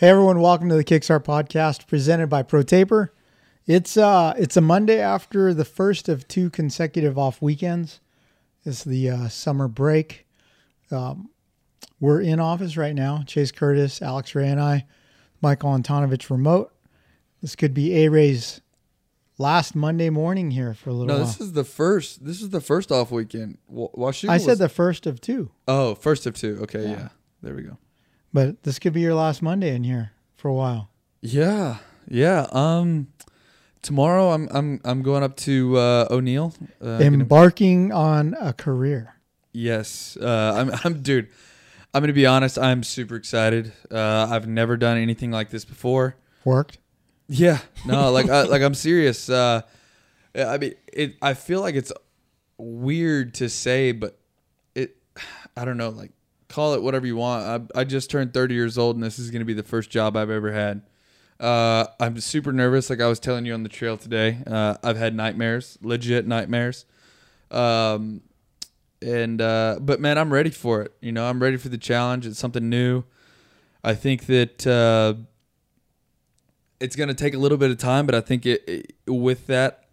Hey everyone, welcome to the Kickstart podcast presented by ProTaper. It's uh it's a Monday after the first of two consecutive off weekends. It's the uh, summer break. Um, we're in office right now. Chase Curtis, Alex Ray, and I. Michael Antonovich remote. This could be A Ray's last Monday morning here for a little No, while. this is the first. This is the first off weekend. Washington. I was- said the first of two, Oh, first of two. Okay, Yeah. yeah. There we go. But this could be your last Monday in here for a while. Yeah, yeah. Um, tomorrow I'm I'm I'm going up to uh, O'Neill. Uh, gonna- Embarking on a career. yes. Uh, I'm I'm dude. I'm gonna be honest. I'm super excited. Uh, I've never done anything like this before. Worked. Yeah, no, like I, like I'm serious. Uh, I mean, it. I feel like it's weird to say, but it. I don't know. Like, call it whatever you want. I, I just turned 30 years old, and this is going to be the first job I've ever had. Uh, I'm super nervous. Like I was telling you on the trail today, uh, I've had nightmares, legit nightmares. Um, and uh, but man, I'm ready for it. You know, I'm ready for the challenge. It's something new. I think that. Uh, it's going to take a little bit of time, but I think it, it with that,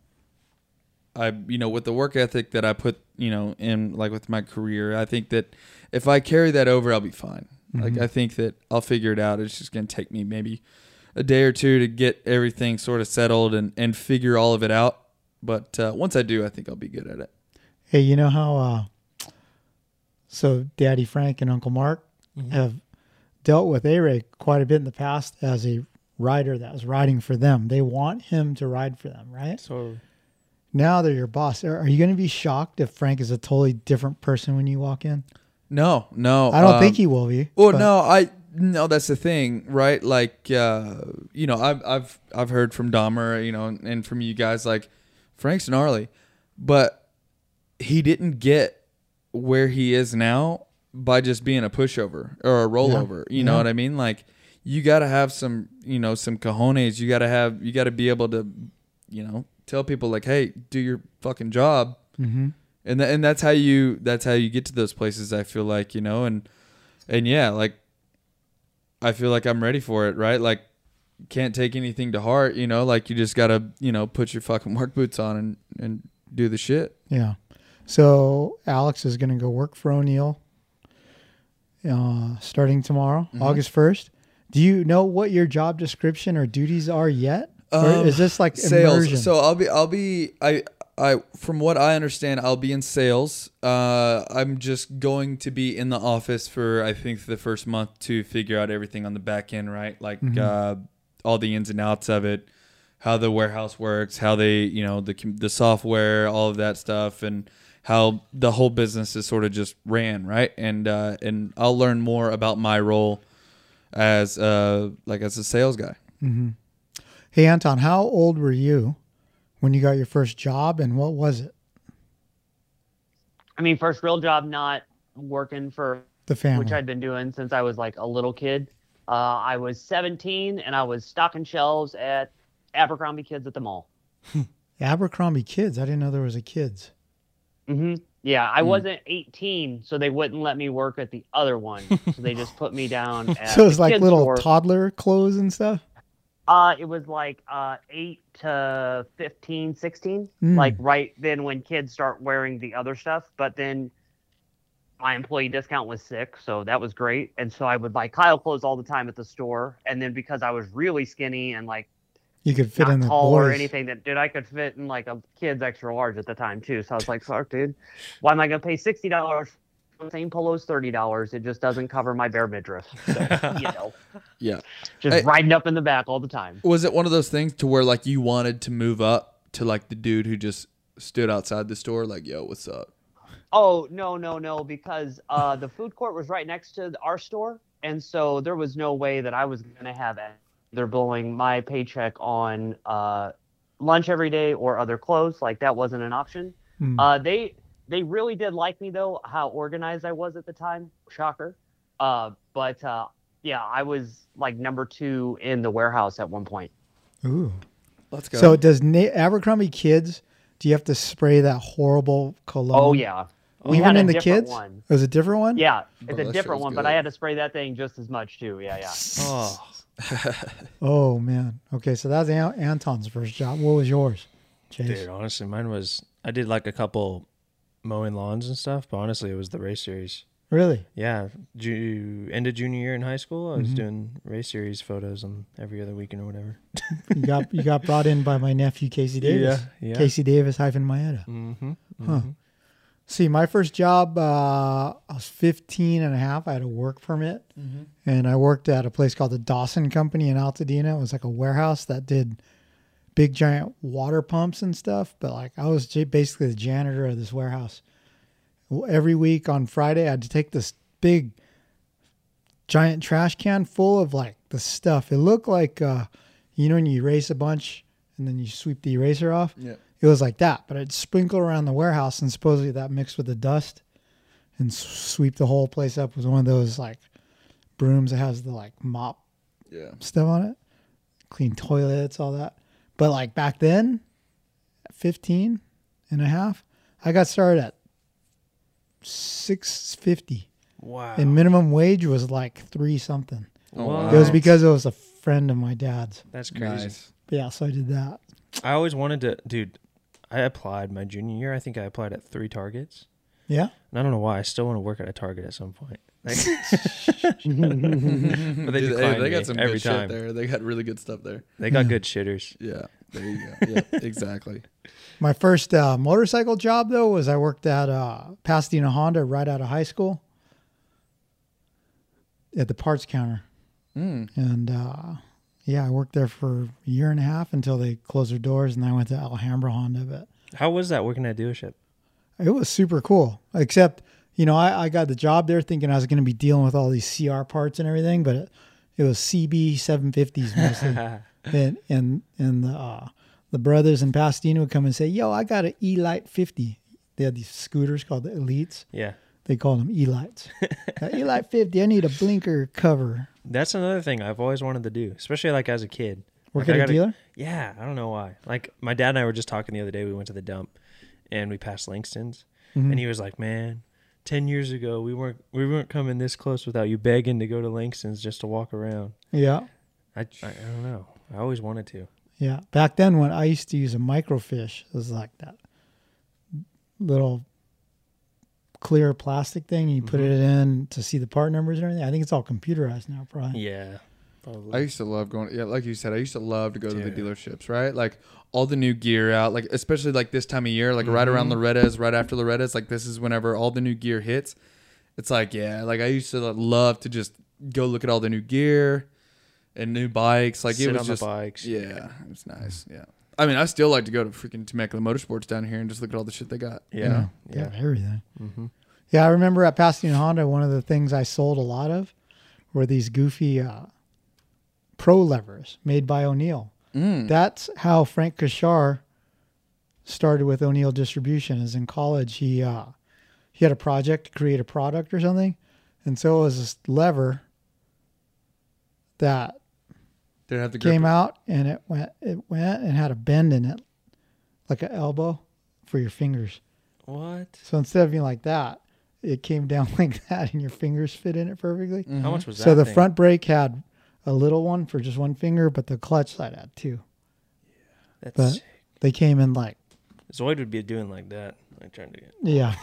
I you know with the work ethic that I put you know in like with my career, I think that if I carry that over, I'll be fine. Like I think that I'll figure it out. It's just going to take me maybe a day or two to get everything sort of settled and and figure all of it out. But uh, once I do, I think I'll be good at it. Hey, you know how uh so Daddy Frank and Uncle Mark have dealt with A-Ray quite a bit in the past as a rider that was riding for them. They want him to ride for them, right? So Now they're your boss. Are, are you going to be shocked if Frank is a totally different person when you walk in? No, no, I don't um, think he will be. Well, but- no, I no, that's the thing, right? Like, uh, you know, I've I've I've heard from Dahmer, you know, and from you guys, like Frank's gnarly, but he didn't get where he is now by just being a pushover or a rollover. You know Yeah. what I mean? Like, you got to have some, you know, some cojones. You got to have, you got to be able to, you know, tell people like, hey, do your fucking job Mhm. And th- and that's how you that's how you get to those places i feel like you know and and yeah like i feel like i'm ready for it right like can't take anything to heart you know like you just gotta you know put your fucking work boots on and and do the shit Yeah. So Alex is going to go work for O'Neill uh, starting tomorrow, Mhm. August 1st. Do you know what your job description or duties are yet? or Um, is this like sales immersion? so i'll be i'll be i i from what i understand i'll be in sales uh i'm just going to be in the office for i think the first month to figure out everything on the back end right like Mhm. uh all the ins and outs of it how the warehouse works how they you know the the software all of that stuff and how the whole business is sort of just ran right and uh and i'll learn more about my role as uh like as a sales guy Mm-hmm. Hey, Anton, how old were you when you got your first job and what was it? I mean, first real job, not working for The family. which I'd been doing since I was like a little kid. Uh, I was 17 and I was stocking shelves at Abercrombie Kids at the mall. Abercrombie Kids. I didn't know there was a kids. hmm Yeah, I Hmm. wasn't 18, so they wouldn't let me work at the other one. so they just put me down at so it's the like little store. toddler clothes and stuff. Uh, it was like uh, 8 to 15, 16. Mm. Like right then when kids start wearing the other stuff. But then my employee discount was sick, so that was great. And so I would buy Kyle clothes all the time at the store. And then because I was really skinny and like You could fit not in the tall boys. or anything that dude I could fit in like a kid's extra large at the time too. So I was like, fuck dude, why am I gonna pay sixty dollars? Same polo's thirty dollars. It just doesn't cover my bare midriff. So, you know, yeah just Hey. riding up in the back all the time. Was it one of those things to where like you wanted to move up to like the dude who just stood outside the store like, "Yo, what's up?" Oh no no no! Because uh, the food court was right next to our store, and so there was no way that I was going to have they're blowing my paycheck on uh, lunch every day or other clothes. Like that wasn't an option. Hmm. Uh, they they really did like me though, how organized I was at the time. Shocker. Uh, but uh, yeah, I was like number two in the warehouse at one point. Ooh. Let's go. So does Na- Abercrombie kids? Do you have to spray that horrible cologne? Oh yeah, we Even had in the kids? one. It was a different one. Yeah, Bro, it's a different was one, but. I had to spray that thing just as much too. Yeah, yeah. oh, Oh man. Okay, so that's An- Anton's first job. What was yours, Chase? Dude, honestly, mine was I did like a couple mowing lawns and stuff, but honestly, it was the race series. Really? Yeah, ju- end of junior year in high school, I was Mhm. doing race series photos on every other weekend or whatever. You got you got brought in by my nephew Casey Davis. Yeah, yeah. Casey Davis hyphen Maeda. Mm-hmm. Huh. See, my first job, uh, I was 15 and a half. I had a work permit and I worked at a place called the Dawson Company in Altadena. It was like a warehouse that did big giant water pumps and stuff. But like I was basically the janitor of this warehouse. Every week on Friday, I had to take this big giant trash can full of like the stuff. It looked like, uh, you know, when you erase a bunch and then you sweep the eraser off. yeah. It was like that, but I'd sprinkle around the warehouse, and supposedly that mixed with the dust and sweep the whole place up with one of those like brooms that has the like mop Yeah. stuff on it, clean toilets, all that. But like back then, at 15 and a half, I got started at 650 Wow. and minimum wage was like three something. Oh, What? wow. It was because it was a friend of my dad's. That's crazy. Nice. Yeah, so I did that. I always wanted to, dude. I applied my junior year. I think I applied at three targets. Yeah. And I don't know why. I still want to work at a Target at some point. Like, but they Dude, hey, they got some every good time. shit there. They got really good stuff there. They got good shitters. Yeah. There you go. Yeah. exactly. My first uh, motorcycle job though was I worked at uh, Pasadena Honda right out of high school at the parts counter, Mm. and uh, yeah, I worked there for a year and a half until they closed their doors, and then I went to Alhambra Honda. But How was that working at a dealership? it was super cool, except you know I, I got the job there thinking I was going to be dealing with all these CR parts and everything, but it, it was CB 750s mostly. and and and the uh, the brothers in Pasadena would come and say, "Yo, I got an E-Lite 50." They had these scooters called the Elites. yeah. They called them E-Lites. Uh, 50. I need a blinker cover. That's another thing I've always wanted to do, especially like as a kid. Work Like, at a dealer. Yeah, I don't know why. Like my dad and I were just talking the other day. We went to the dump, and we passed Langston's, Mhm. and he was like, "Man, ten years ago we weren't we weren't coming this close without you begging to go to Langston's just to walk around." Yeah, I I, I don't know. I always wanted to. yeah. Back then, when I used to use a microfiche, it was like that little clear plastic thing. You put Mhm. it in to see the part numbers and everything. I think it's all computerized now, probably. Yeah, probably. I used to love going. Yeah, like you said, I used to love to go to the dealerships. Right, like all the new gear out. Like especially like this time of year, like right around Mhm. Loretta's, right after Loretta's. Like this is whenever all the new gear hits. It's like yeah, like I used to love to just go look at all the new gear and new bikes. Like Sit it was on just the bikes. yeah, it was nice. Yeah. I mean, I still like to go to freaking Temecula Motorsports down here and just look at all the shit they got. you Yeah, know? They have yeah. everything. Mm-hmm. Yeah, I remember at Pasadena Honda, one of the things I sold a lot of were these goofy uh, pro levers made by O'Neill. Mm. That's how Frank Kashar started with O'Neill Distribution. Is in college, he uh, he had a project to create a product or something, and so it was this lever that Did it have the grip? came out and it went it went and had a bend in it, like an elbow for your fingers. What? So instead of being like that, it came down like that, and your fingers fit in it perfectly. Mhm. How much was that? So the thing? front brake had a little one for just one finger, but the clutch side had two. That's but- sick. They came in like Zoid would be doing like that. Like trying to get. yeah,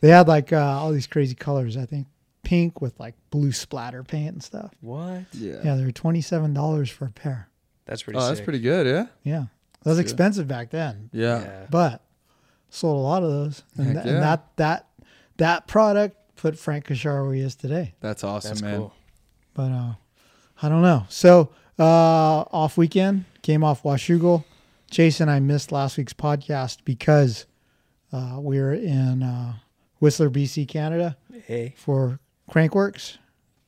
they had like uh, all these crazy colors. I think pink with like blue splatter paint and stuff. What? Yeah. Yeah, they were twenty seven dollars for a pair. That's pretty. Oh, that's sick. pretty good. Yeah. Yeah, that was Yeah. expensive back then, Yeah. but sold a lot of those, and, Heck tha- yeah. and that that that product put Frank Kashar where he is today. That's awesome, That's man. cool. but uh, I don't know. So uh, off weekend came off Washougal. Chase and I missed last week's podcast because uh, we were in uh, Whistler, BC, Canada Hey. for Crankworx.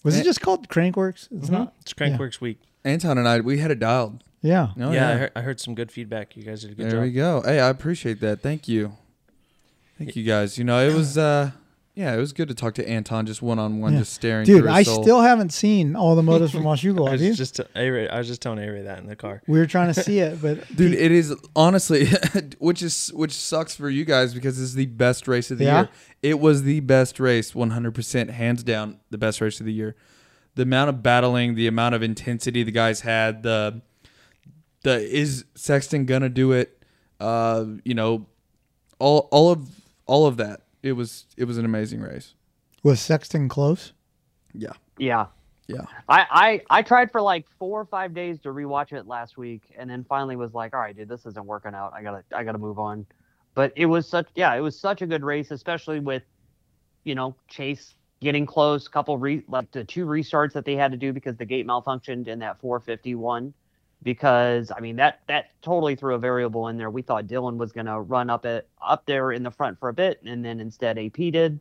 Was Eh. it just called Crankworx? It's not. It's Crankworx week. Anton and I, we had it dialed. Yeah. Oh, yeah, I, heard, I heard some good feedback. You guys did a good job. there we go. Hey, I appreciate that. Thank you. Thank you guys. You know, it was uh yeah, it was good to talk to Anton just one on one, Yeah. just staring Dude, through his I soul. still haven't seen all the motos from Washougal. I Have was you? just A-Ray, I was just telling Avery that in the car. We were trying to see it, but Dude, it is honestly, which is which sucks for you guys because it's the best race of the Yeah? year. It was the best race, one hundred percent, hands down, the best race of the year. The amount of battling, the amount of intensity the guys had, the the is Sexton gonna do it? Uh, you know, all all of all of that. It was it was an amazing race. was Sexton close? Yeah, Yeah. yeah. I, I I tried for like four or five days to rewatch it last week, and then finally was like, all right, dude, this isn't working out. I gotta I gotta move on. But it was such yeah, it was such a good race, especially with, you know, Chase getting close. Couple re like the two restarts that they had to do because the gate malfunctioned in that 451. Because I mean that that totally threw a variable in there. We thought Dylan was gonna run up it up there in the front for a bit, and then instead AP did.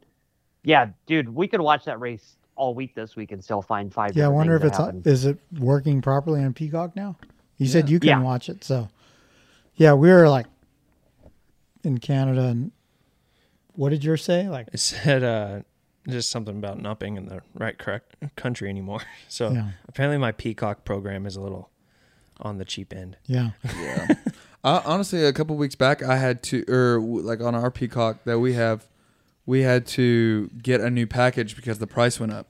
Yeah, dude, we could watch that race all week this week and still find five. Yeah, I wonder if it's that happened. is it working properly on Peacock now? You said you can Yeah. watch it, so yeah, we were like in Canada, and what did yours say? Like, It said uh, just something about not being in the right correct country anymore. So Yeah. apparently my Peacock program is a little on the cheap end. yeah, Yeah. uh, honestly, a couple weeks back, I had to, or like on our Peacock that we have, we had to get a new package because the price went up.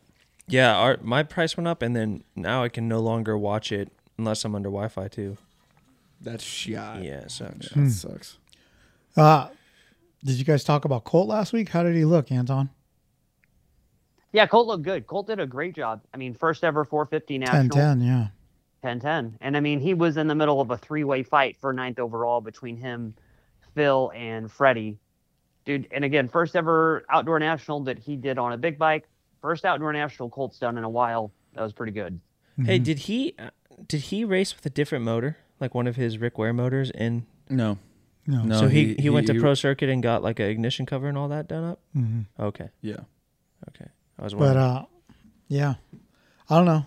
Yeah, our my price went up, and then now I can no longer watch it unless I'm under Wi-Fi too. That's shot. Yeah, it sucks. that sucks. Uh, did you guys talk about Colt last week? How did he look, Anton? Yeah, Colt looked good. Colt did a great job. I mean, first ever 450 national. 10 10, yeah. 10 10. And I mean, he was in the middle of a three way fight for ninth overall between him, Phil, and Freddie. Dude, and again, first ever outdoor national that he did on a big bike. First outdoor national Colt's done in a while. That was pretty good. Hey, Mm-hmm. did he uh, did he race with a different motor, like one of his Rick Ware motors? In No, No. no. so he, he, went to pro circuit and got like an ignition cover and all that done up. hmm Okay, Yeah. okay. I was wondering. But wondering. uh, yeah, I don't know.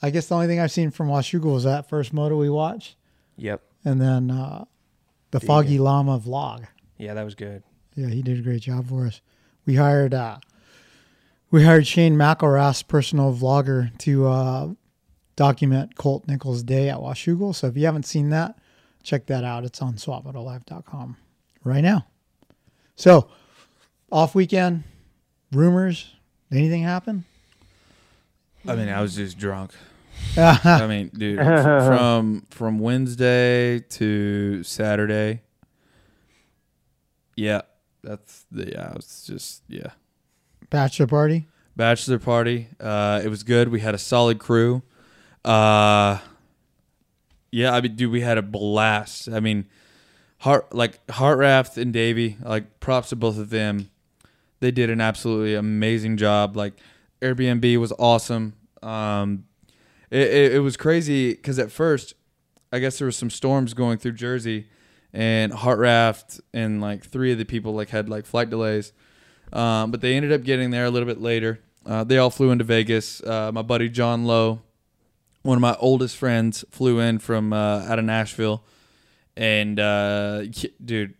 I guess the only thing I've seen from Washougal was that first moto we watched, yep. and then uh, the Foggy Llama vlog. Yeah, that was good. Yeah, he did a great job for us. We hired uh, we hired Shane McElrath's personal vlogger to uh, document Colt Nichols' day at Washougal. So if you haven't seen that, check that out. It's on swapmotolive.com right now. So off weekend, rumors, anything happen? I mean, I was just drunk. I mean, dude, from from Wednesday to Saturday. Yeah, that's the yeah. It was just yeah. bachelor party. bachelor party. Uh, it was good. We had a solid crew. Uh, yeah, I mean, dude, we had a blast. I mean, Heart like Heartraft and Davey, like props to both of them. They did an absolutely amazing job. Like Airbnb was awesome. Um, it, it, it was crazy because at first, I guess there was some storms going through Jersey, and Heartraft and like three of the people like had like flight delays. Um, but they ended up getting there a little bit later. Uh, they all flew into Vegas. Uh, my buddy John Lowe, one of my oldest friends, flew in from uh, out of Nashville, and uh, dude,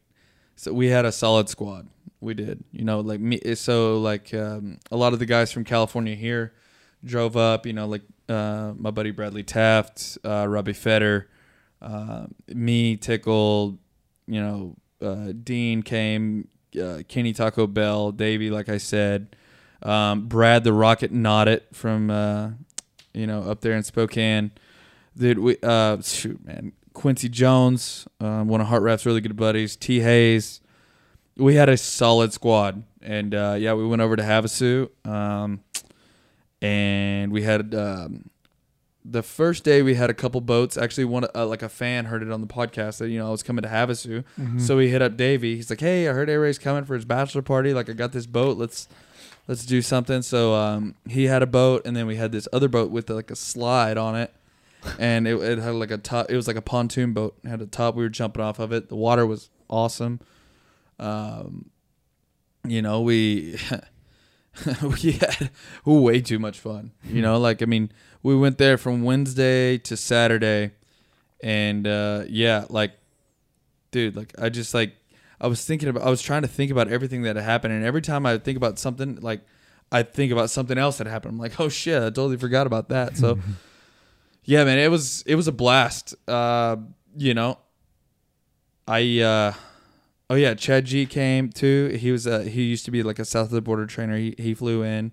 so we had a solid squad. We did, you know, like me. So like um, a lot of the guys from California here drove up. You know, like uh, my buddy Bradley Taft, uh, Robbie Fetter, uh, me, Tickle, you know, uh, Dean came, uh, Kenny Taco Bell, Davey, like I said, um, Brad the Rocket Noddit from, uh, you know, up there in Spokane. Dude, we, uh, shoot, man, Quincy Jones, um, one of Heart Rap's really good buddies, T. Hayes. We had a solid squad. And, uh, yeah, we went over to Havasu. Um, and we had, um, the first day we had a couple boats. Actually, one uh, like a fan heard it on the podcast that you know I was coming to Havasu, so he hit up Davey. He's like, "Hey, I heard A Ray's coming for his bachelor party. Like, I got this boat. Let's let's do something." So um, he had a boat, and then we had this other boat with like a slide on it, and it, it had like a top. It was like a pontoon boat. It had a top. We were jumping off of it. The water was awesome. Um, you know, we we had way too much fun. You know, like I mean, we went there from Wednesday to Saturday, and uh, yeah, like, dude, like I just like I was thinking about, I was trying to think about everything that had happened, and every time I think about something, like I think about something else that happened. I'm like, oh shit, I totally forgot about that. So, yeah, man, it was it was a blast. Uh, you know, I. uh Oh yeah, Chad G came too. He was uh, he used to be like a south of the border trainer. He he flew in.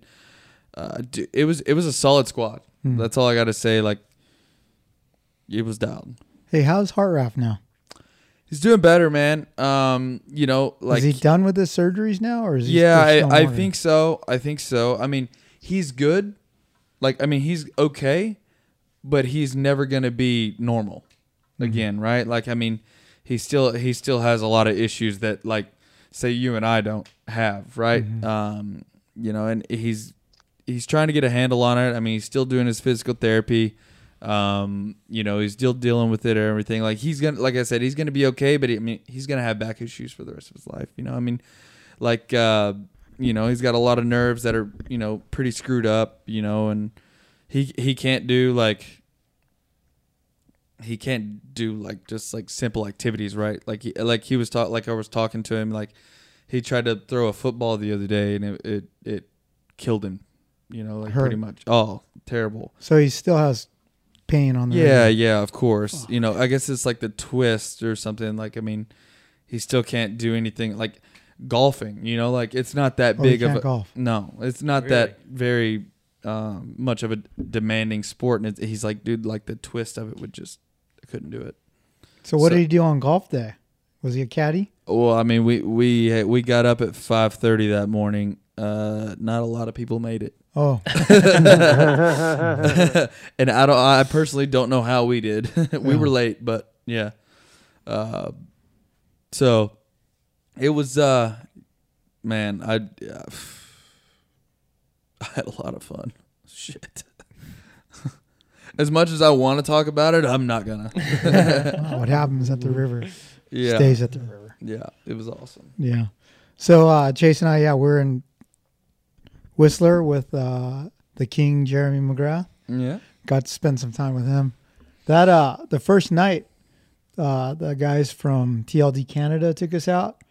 Uh, it was it was a solid squad. Hmm. That's all I got to say. Like, it was down. Hey, how's Hartraff now? He's doing better, man. Um, you know, like is he done with his surgeries now, or is he yeah, I, I think so. I think so. I mean, he's good. Like, I mean, he's okay, but he's never gonna be normal again, right? Like, I mean, he still he still has a lot of issues that like say you and I don't have, right? Um, you know, and he's he's trying to get a handle on it. I mean, he's still doing his physical therapy. Um, you know, he's still dealing with it and everything. Like he's gonna, like I said, he's gonna be okay, but he, I mean, he's gonna have back issues for the rest of his life. You know, I mean, like, uh, you know, he's got a lot of nerves that are, you know, pretty screwed up. You know, and he he can't do like he can't do like just like simple activities, right? Like he like he was taught like I was talking to him like he tried to throw a football the other day and it it, it killed him. You know, like Hurt. pretty much. Oh, terrible. So he still has pain on the Yeah, leg. yeah, of course. You know, I guess it's like the twist or something. Like, I mean, he still can't do anything like golfing. You know, like it's not that Oh, big of can't a golf. no. It's not that very um, much of a demanding sport. And it, he's like, dude, like the twist of it would just I couldn't do it. So what So- did he do on golf day? Was he a caddy? Well, I mean, we we we got up at five thirty that morning. Uh, not a lot of people made it, Oh, and I don't. I personally don't know how we did. we Yeah. were late, but yeah. Uh, so it was. Uh, man, I yeah, I had a lot of fun. Shit. As much as I want to talk about it, I'm not gonna. what happens at the river Yeah, stays at the river. yeah, it was awesome. Yeah. So uh, Chase and I, yeah, we're in Whistler with uh, the King Jeremy McGrath. Yeah. Got to spend some time with him. That uh, the first night, uh, the guys from TLD Canada took us out.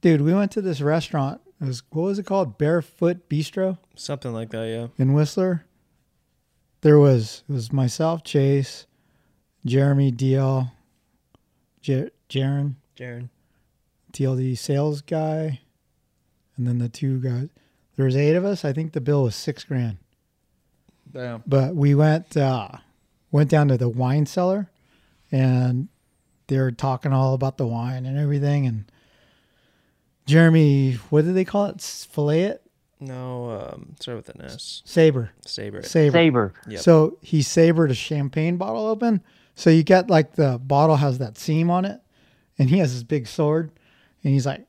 Dude, we went to this restaurant. It was what was it called? Barefoot Bistro Something like that, yeah. in Whistler. There was it was myself, Chase, Jeremy, DL, Jaron, Jaron. TLD sales guy, and then the two guys. There was eight of us. I think the bill was six grand. Damn. But we went uh, went down to the wine cellar, and they were talking all about the wine and everything. And Jeremy, what did they call it? Fillet it, No, um, start with an S. saber, Saber. it. saber. Saber. Yep. So he sabered a champagne bottle open. So you get like the bottle has that seam on it, and he has his big sword, and he's like,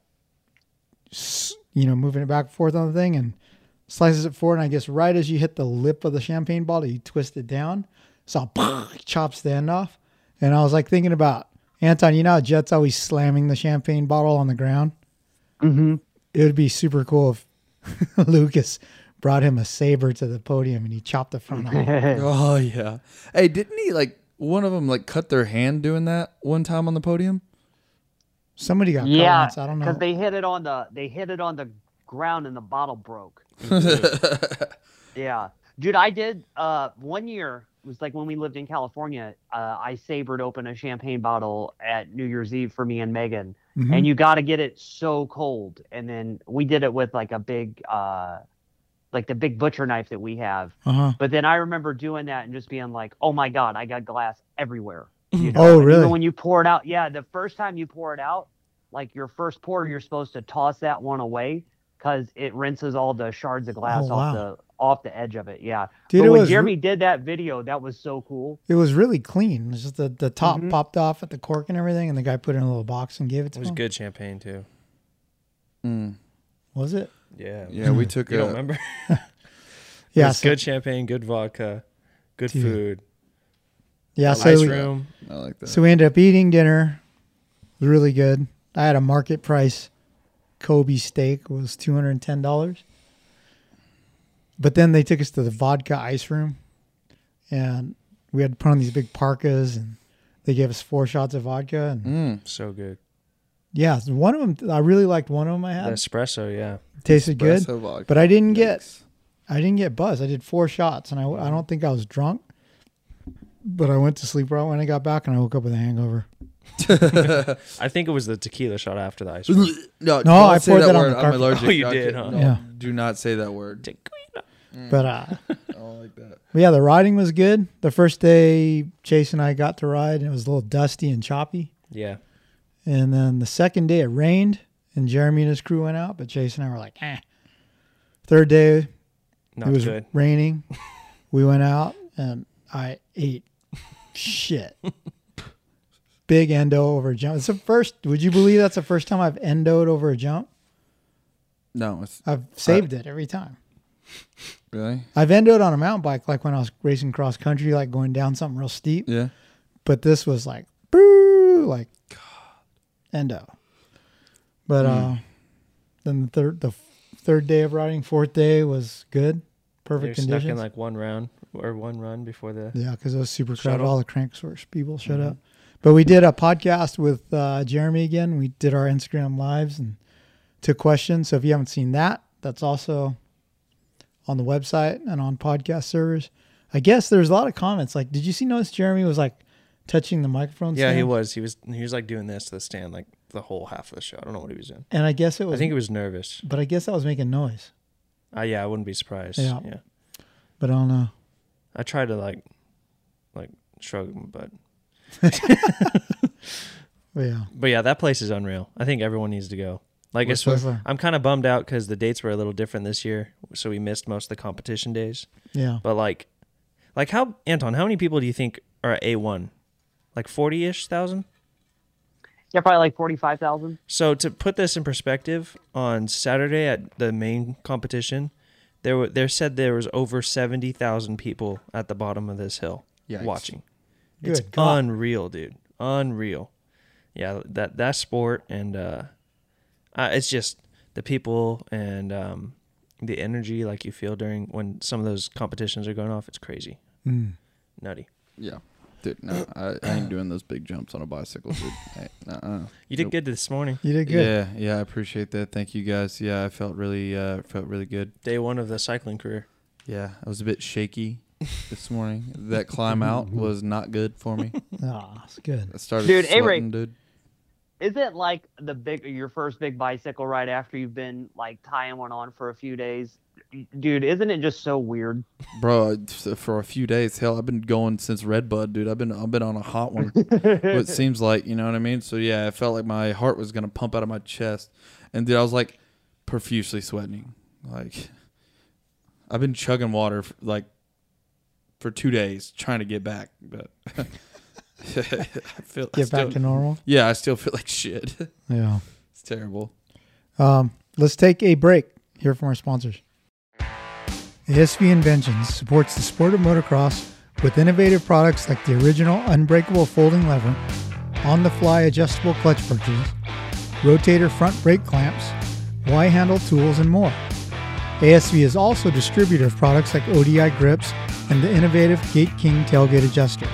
you know, moving it back and forth on the thing, and slices it forward. And I guess right as you hit the lip of the champagne bottle, you twist it down. So he chops the end off. And I was like thinking about Anton. You know, how Jett's always slamming the champagne bottle on the ground. Mm-hmm. It would be super cool if Lucas brought him a saber to the podium and he chopped the front off. Oh yeah. Hey, didn't he like one of them like cut their hand doing that one time on the podium? Somebody got yeah, caught once. I don't know. because they hit it on the they hit it on the ground and the bottle broke. yeah, dude, I did uh one year. It was like when we lived in California. Uh, I sabered open a champagne bottle at New Year's Eve for me and Megan, Mhm. and you got to get it so cold. And then we did it with like a big, uh like the big butcher knife that we have. uh-huh. But then I remember doing that and just being like, "Oh my god, I got glass everywhere." You know? Oh, really? Even when you pour it out, yeah, the first time you pour it out, like your first pour, you're supposed to toss that one away because it rinses all the shards of glass Oh, off wow. the off the edge of it. Yeah. Dude, but when was, Jeremy did that video, that was so cool. it was really clean. It's just the, the top Mhm. popped off at the cork and everything, and the guy put it in a little box and gave it to It was him. good champagne too. Mm. Was it? Yeah. Yeah, we took You don't remember? Yeah. So, good champagne, good vodka, good Dude. food, yeah. ice So we, room. I like that. so we ended up eating dinner. It was really good. I had a market price Kobe steak. Was two hundred and ten dollars. But then they took us to the vodka ice room, and we had to put on these big parkas, and they gave us four shots of vodka, and Mm. So good. yeah, one of them I really liked. One of them I The had espresso, yeah. tasted good, Espresso vodka. but I didn't get Yikes. I didn't get buzzed. I did four shots, and I, I don't think I was drunk. But I went to sleep right when I got back, and I woke up with a hangover. I think it was the tequila shot after the ice. cream. no, No, I poured that that on word. the I'm carpet. allergic. Oh, you I did, huh? no, Yeah. Do not say that word. Tequila. But uh, I don't like that. but yeah, the riding was good. The first day, Chase and I got to ride, and it was a little dusty and choppy. Yeah. And then the second day, it rained, and Jeremy and his crew went out, but Chase and I were like, eh. Third day, Not it was good. raining. we went out, and I ate shit. Big endo over a jump. It's the first. Would you believe that's the first time I've endoed over a jump? No, it's I've saved it every time. really. I've endoed on a mountain bike, like when I was racing cross country, like going down something real steep. Yeah. But this was like, boo, like endo. But uh, then the third, the third day of riding, fourth day was good, You're perfect stuck in like one round or one run before the. yeah, because it was super crowded. All the Crankworx people shut up. But we did a podcast with uh, Jeremy again. We did our Instagram lives and took questions. So if you haven't seen that, that's also on the website and on podcast servers. I guess there's a lot of comments. Like, did you see? Notice Jeremy was like touching the microphone. Yeah, he was. He was. He was like doing this to the stand like the whole half of the show. I don't know what he was doing. And I guess it was. I think he was nervous. but I guess I was making noise. Uh, yeah, I wouldn't be surprised. Yeah. yeah. But I don't know. I tried to like, like shrug But yeah, but yeah, that place is unreal. I think everyone needs to go. Like, What's it's, so? I'm kind of bummed out because the dates were a little different this year, so we missed most of the competition days. yeah. But like, like how Anton? How many people do you think are at A one? Like forty ish thousand. Yeah, probably like forty-five thousand. So to put this in perspective, on Saturday at the main competition, there were there said there was over seventy thousand people at the bottom of this hill Yikes. watching. It's Good God. unreal, dude. Unreal. Yeah, that that sport and uh, uh it's just the people and um the energy like you feel during when some of those competitions are going off. It's crazy, Mm. nutty. Yeah. Dude, no, I, I ain't doing those big jumps on a bicycle, dude. Hey, uh-uh. You did Nope. good this morning. You did good. Yeah, yeah, I appreciate that. Thank you guys. Yeah, I felt really uh felt really good. Day one of the cycling career. Yeah, I was a bit shaky this morning. That climb out was not good for me. Ah, it's good. I started Dude, A-Ray. sweating, dude. Is it like the big your first big bicycle ride after you've been like tying one on for a few days? Dude, isn't it just so weird? Bro, it's- for a few days, hell, I've been going since Redbud, dude. I've been I've been on a hot one. what it seems like, you know what I mean? So yeah, I felt like my heart was gonna pump out of my chest, and dude, I was like profusely sweating. Like I've been chugging water f- like for two days trying to get back, but I feel I Get still- back to normal. Yeah, I still feel like shit. Yeah. it's terrible. Um, let's take a break. Hear from our sponsors. ASV Inventions supports the sport of motocross with innovative products like the original unbreakable folding lever, on the fly adjustable clutch perches, rotator front brake clamps, Y handle tools, and more. ASV is also a distributor of products like ODI grips and the innovative Gate King tailgate adjuster.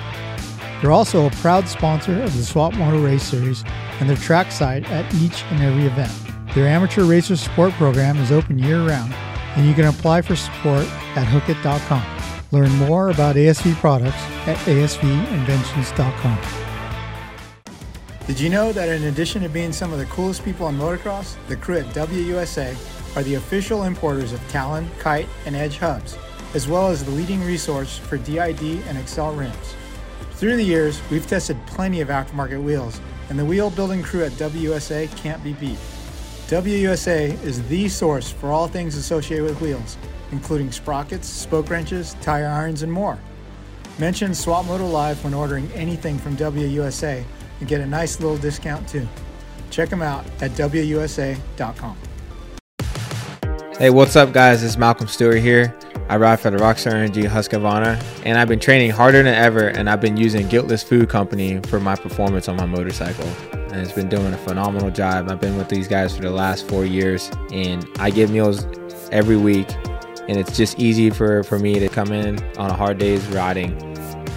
They're also a proud sponsor of the Swap Moto Race Series and their trackside at each and every event. Their amateur racer support program is open year round, and you can apply for support at hookit.com. Learn more about ASV products at asvinventions.com. Did you know that in addition to being some of the coolest people in motocross, the crew at WUSA are the official importers of Talon, Kite, and Edge hubs, as well as the leading resource for DID and Excel rims. Through the years, we've tested plenty of aftermarket wheels, and the wheel building crew at WUSA can't be beat. WUSA is the source for all things associated with wheels, including sprockets, spoke wrenches, tire irons, and more. Mention Swap Moto Live when ordering anything from WUSA and get a nice little discount too. Check them out at WUSA.com. Hey, what's up, guys? It's Malcolm Stewart here. I ride for the Rockstar Energy Husqvarna, and I've been training harder than ever, and I've been using Guiltless Food Company for my performance on my motorcycle. And it's been doing a phenomenal job. I've been with these guys for the last four years, and I get meals every week, and it's just easy for for me to come in on a hard day's riding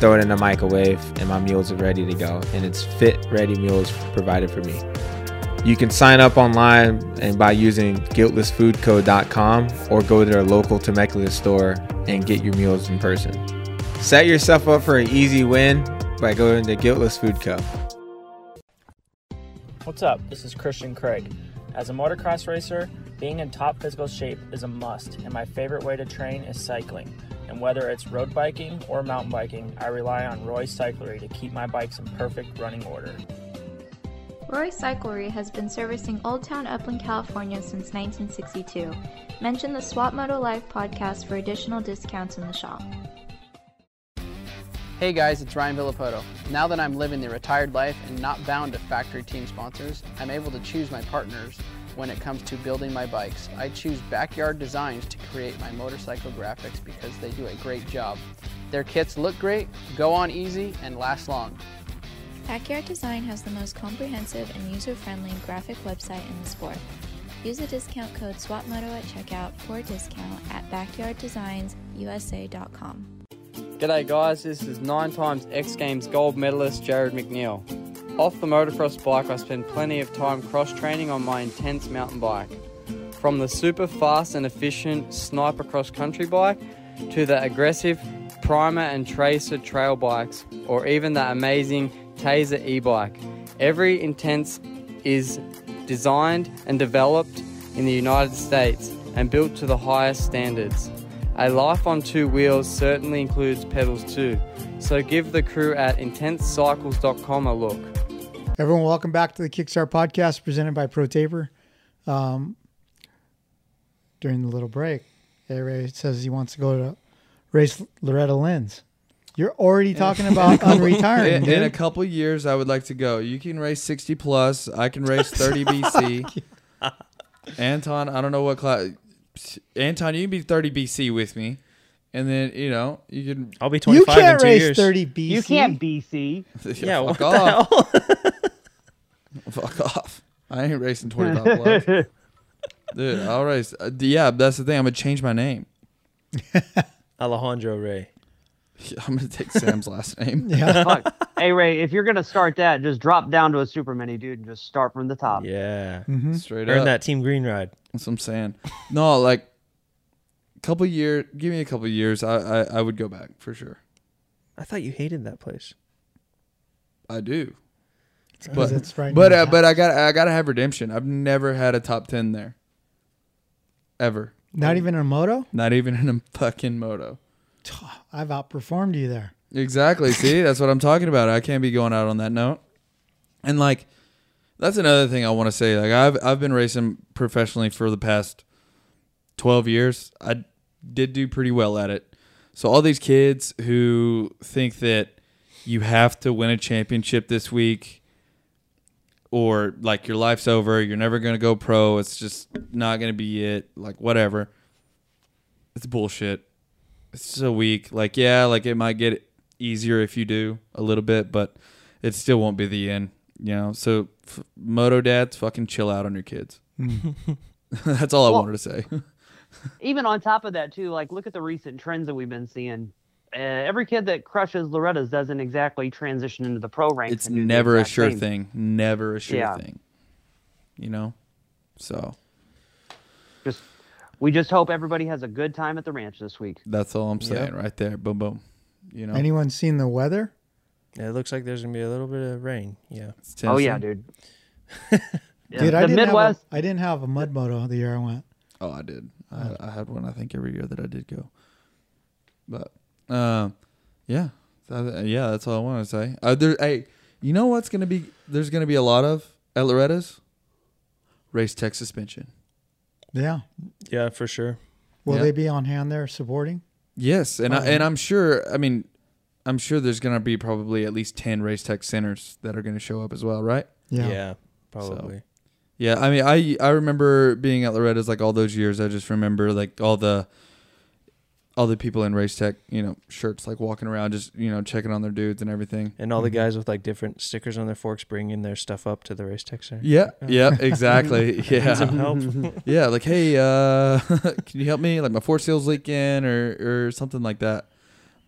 throw it in the microwave and my meals are ready to go and it's fit ready meals provided for me you can sign up online and by using guiltlessfoodco.com or go to their local Temecula store and get your meals in person. Set yourself up for an easy win by going to Guiltless Food Co. What's up? This is Christian Craig. As a motocross racer, being in top physical shape is a must, and my favorite way to train is cycling. And whether it's road biking or mountain biking, I rely on Roy Cyclery to keep my bikes in perfect running order. Roy Cyclery has been servicing Old Town Upland, California since 1962. Mention the Swap Moto Live podcast for additional discounts in the shop. Hey guys, it's Ryan Villopoto. Now that I'm living the retired life and not bound to factory team sponsors, I'm able to choose my partners when it comes to building my bikes. I choose Backyard Designs to create my motorcycle graphics because they do a great job. Their kits look great, go on easy, and last long. Backyard Design has the most comprehensive and user-friendly graphic website in the sport. Use the discount code SWAPMOTO at checkout for a discount at backyarddesignsusa.com. G'day guys, this is nine times X Games gold medalist Jarryd McNeil. Off the motocross bike, I spend plenty of time cross training on my intense mountain bike. From the super fast and efficient sniper cross country bike to the aggressive primer and tracer trail bikes, or even the amazing Tazer e bike. Every intense is designed and developed in the United States and built to the highest standards. A life on two wheels certainly includes pedals too, so give the crew at intensecycles.com a look. Everyone, welcome back to the Kickstart podcast presented by ProTaper. Um, during the little break, Ray says he wants to go to race Loretta Lynn's. You're already talking about unretiring. In, dude. in a couple years, I would like to go. You can race 60 plus. I can race 30 BC. Anton, I don't know what class. Anton, you can be 30 BC with me. And then, you know, you can. I'll be you 25 can't in two race years. 30 BC. You can't BC. Yeah, what fuck the off. hell? Fuck off. I ain't racing 25 plus. Dude, I'll race. Uh, yeah, that's the thing. I'm going to change my name. Alejandro Ray. I'm going to take Sam's last name. Yeah. Fuck. hey Ray, if you're gonna start that, just drop down to a super mini dude and just start from the top. Yeah. hmm Straight Earn up. that Team Green ride. That's what I'm saying. No, like a couple year. Give me a couple years. I, I I would go back for sure. I thought you hated that place. I do. But it's right but uh, but I house. got I gotta have redemption. I've never had a top ten there. Ever. Not even in a moto? Not even in a fucking moto. I've outperformed you there. Exactly. See, that's what I'm talking about. I can't be going out on that note. And like, that's another thing I want to say. Like, I've I've been racing professionally for the past twelve years. I did do pretty well at it. So all these kids who think that you have to win a championship this week, or like your life's over, you're never gonna go pro. It's just not gonna be it. Like whatever. It's bullshit. It's so weak. Like yeah, like it might get easier if you do a little bit, but it still won't be the end. You know. So f- moto dads, fucking chill out on your kids. That's all I Well- wanted to say. Even on top of that too, like look at the recent trends that we've been seeing. Uh, every kid that crushes Loretta's doesn't exactly transition into the pro ranks. it's and do the never a sure same. thing. Never a sure Yeah. thing. You know. So Just we just hope everybody has a good time at the ranch this week. that's all I'm saying right there. Boom, boom. You know. Anyone seen the weather? Yeah, it looks like there's gonna be a little bit of rain. Yeah. Oh yeah, dude. Yeah, Dude, I the didn't Midwest. have a, I didn't have a mud moto the year I went. Oh, I did. I, I had one. I think every year that I did go. But, um, yeah, That- yeah. That's all I want to say. Uh, there, hey, you know what's gonna be? There's gonna be a lot of at Loretta's race tech suspension. Yeah. Yeah, for sure. Will Yeah. they be on hand there supporting? Yes, and I, um, and I'm sure. I mean, I'm sure there's gonna be probably at least ten race tech centers that are gonna show up as well, right? Yeah. Yeah, probably. Yeah, I mean, I I remember being at Loretta's like all those years. I just remember like all the. All the people in race tech, you know, shirts like walking around, just you know, checking on their dudes and everything. And all the guys with like different stickers on their forks bringing their stuff up to the race tech center. Yeah, yeah, exactly. Yeah, some help. yeah. Like, hey, uh, can you help me? Like, my force seal's leaking, or or something like that.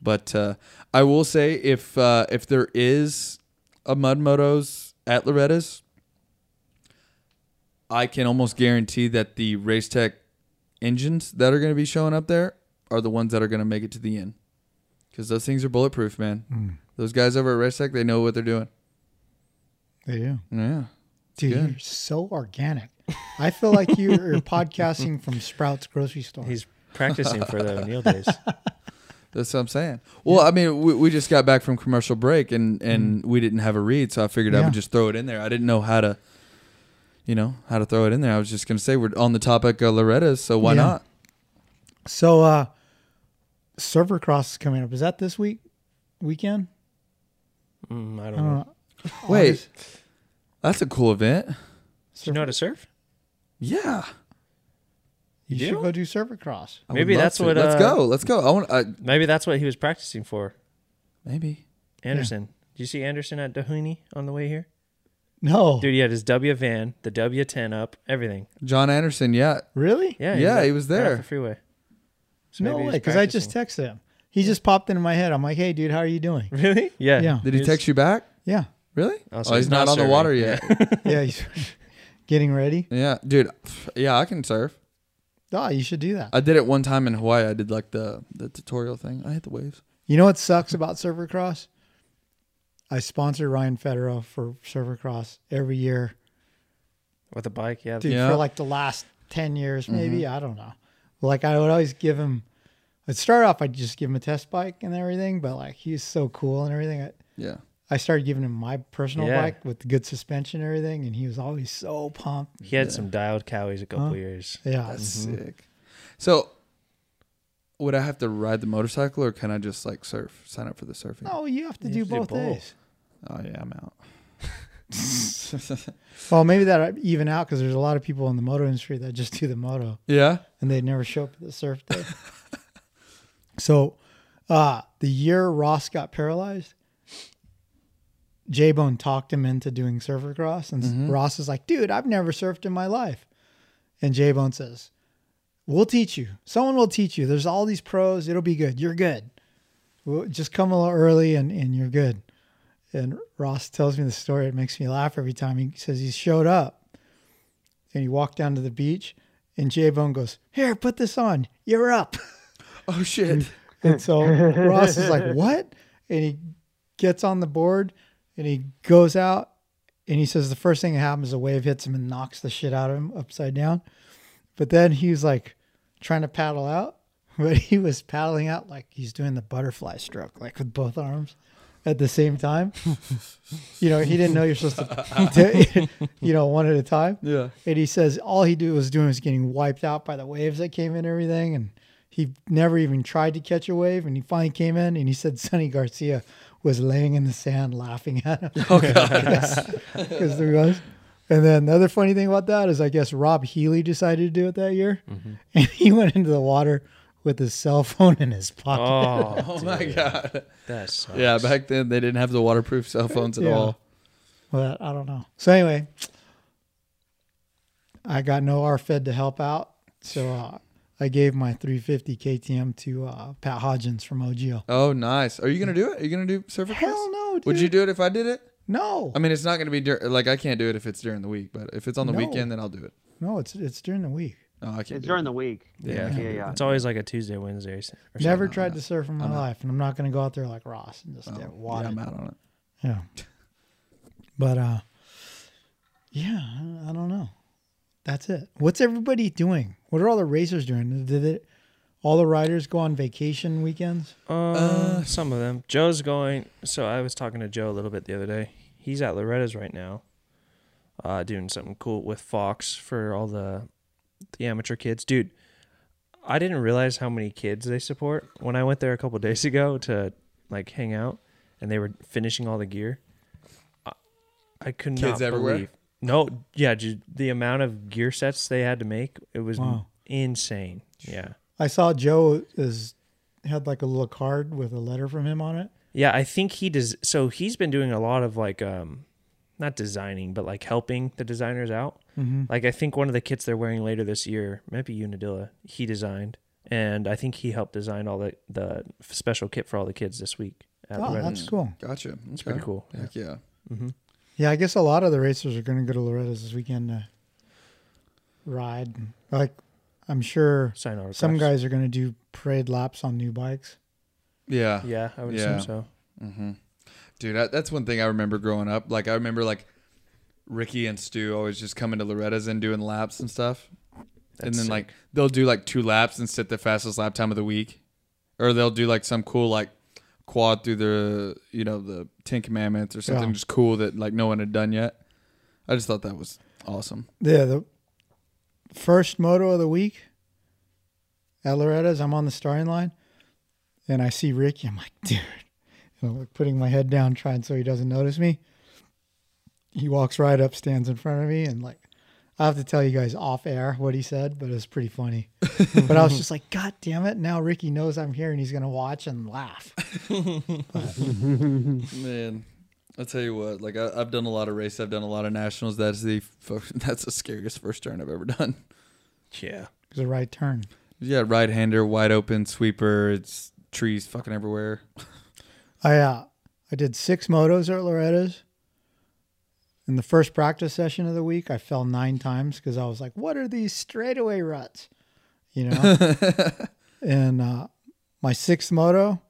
But uh, I will say, if uh, if there is a mud motos at Loretta's, I can almost guarantee that the race tech engines that are going to be showing up there are the ones that are going to make it to the end. Because those things are bulletproof, man. Mm. Those guys over at Race Tech, they know what they're doing. They do. Yeah. Dude, good. you're so organic. I feel like you're podcasting from Sprouts grocery store. He's practicing for the O'Neal days. That's what I'm saying. Well, I mean, we, we just got back from commercial break and, and we didn't have a read, so I figured I Mm. Would just throw it in there. I didn't know how to, you know, how to throw it in there. I was just going to say we're on the topic of Loretta's, so why Yeah. not? so, uh, Surfer Cross is coming up. Is that this week? Weekend? Mm, I I don't don't know. know. Wait, that's a cool event. Do you know how to surf? Yeah. You, You should do? go do Surfer Cross. I Maybe that's to. what, Let's uh, go. Let's go. I want. I, Maybe that's what he was practicing for. maybe. Anderson. Did you see Anderson at Doheny on the way here? No. Dude, he had his W van, the W10 up, everything. John Anderson. Yeah. Really? Yeah, Yeah, at- he was right off there. the freeway. So no way. Because I just texted him. He just popped into my head. I'm like, hey, dude, how are you doing? really, yeah, Yeah. Did he text you back? Yeah. Really? Oh, Oh, so he's, he's not, not on the water yet. Yeah. He's getting ready. yeah, dude. Yeah, I can surf. Oh, you should do that. I did it one time in Hawaii. I did like the the tutorial thing. I hit the waves. You know what sucks about Surfer Cross? I sponsor Ryan Federer for Surfer Cross every year. with a bike. Yeah, Dude, Yeah. Mm-hmm. for like the last 10 years, maybe. I don't know. Like, I would always give him, I'd start off, I'd just give him a test bike and everything, but like, he's so cool and everything. I, Yeah. I started giving him my personal Yeah. bike with good suspension and everything, and he was always so pumped. he had some dialed cowies a couple Huh? years. Yeah. That's mm-hmm. sick. So, would I have to ride the motorcycle, or can I just like surf? Sign up for the surfing? No, you have to You do have to do both both. days. Oh yeah, I'm out. Well, maybe that even out because there's a lot of people in the moto industry that just do the moto Yeah. and they never show up at the surf day. so, uh, the year Ross got paralyzed, J Bone talked him into doing surfer cross, and Ross is like, "Dude, I've never surfed in my life," and J Bone says, "We'll teach you. Someone will teach you. There's all these pros. It'll be good. You're good. We'll just come a little early, and and you're good." And Ross tells me the story. It makes me laugh every time. He says he showed up and he walked down to the beach, and J Bone goes, "Here, put this on. You're up." Oh shit. And so Ross is like, "What?" And he gets on the board and he goes out and he says the first thing that happens, a wave hits him and knocks the shit out of him upside down. But then he's like trying to paddle out, but he was paddling out like he's doing the butterfly stroke, like with both arms at the same time. you know, he didn't know you're supposed to, you know, one at a time. Yeah. And he says all he do was doing was getting wiped out by the waves that came in and everything. And he never even tried to catch a wave. And he finally came in and he said Sunny Garcia was laying in the sand laughing at him. Oh. Because there was. And then the other funny thing about that is I guess Rob Healy decided to do it that year. And he went into the water with his cell phone in his pocket. Oh, oh my god. that sucks. Yeah. Back then they didn't have the waterproof cell phones at Yeah. all. But I don't know. So anyway, I got no RFED to help out. So uh, I gave my 350 KTM to uh, Pat Hodgins from OGO. Oh nice. Are you gonna do it? Are you gonna do surfer class? Hell no, dude. Would you do it if I did it? No. I mean, it's not gonna be dur- like I can't do it if it's during the week, but if it's on the No. weekend, then I'll do it. no, it's it's during the week. No, I can't. It's during it. the week. Yeah, yeah, yeah. It's always like a Tuesday, Wednesday. Or something. Never no, tried no. to surf in my I'm out. life, and I'm not going to go out there like Ross and just Oh, get yeah. I'm out on it. Yeah. But uh yeah, I- I don't know. That's it. What's everybody doing? What are all the racers doing? Did it all the riders go on vacation weekends? Uh, some of them. Joe's going. So I was talking to Joe a little bit the other day. He's at Loretta's right now, uh, doing something cool with Fox for all the the amateur kids. Dude, I didn't realize how many kids they support when I went there a couple days ago to like hang out, and they were finishing all the gear. I, I could Kids not everywhere? believe. No, yeah, the amount of gear sets they had to make it was Wow. insane. Yeah. I saw Joe is had like a little card with a letter from him on it. Yeah, I think he does. So he's been doing a lot of like, um, not designing, but like helping the designers out. Mm-hmm. Like I think one of the kits they're wearing later this year, maybe Unadilla, he designed, and I think he helped design all the the special kit for all the kids this week. At Oh, Loretta's. that's cool. Gotcha. It's Okay. pretty cool. Heck yeah. hmm Yeah, I guess a lot of the racers are going to go to Loretta's this weekend to ride. Like, I'm sure Sign autographs. some guys are going to do parade laps on new bikes. Yeah. Yeah, I would Yeah. assume so. Mm-hmm. Dude, that, that's one thing I remember growing up. Like I remember like Ricky and Stu always just coming to Loretta's and doing laps and stuff. and That's then sick. like they'll do like two laps and set the fastest lap time of the week, or they'll do like some cool like quad through the you know the Ten Commandments or something Yeah. just cool that like no one had done yet. I just thought that was awesome. Yeah, the first moto of the week at Loretta's, I'm on the starting line and I see Ricky. I'm like, dude, you know, like putting my head down, trying so he doesn't notice me. He walks right up, stands in front of me, and like, I have to tell you guys off air what he said, but it was pretty funny. but I was just like, God damn it. Now Ricky knows I'm here and he's going to watch and laugh. Man, I'll tell you what. Like I, I've done a lot of races. I've done a lot of nationals. That's the that's the scariest first turn I've ever done. Yeah. It was a right turn. Yeah, right hander, wide open sweeper. It's trees fucking everywhere. I uh, I did six motos at Loretta's. In the first practice session of the week, I fell nine times because I was like, "What are these straightaway ruts?" You know. and uh, my sixth moto,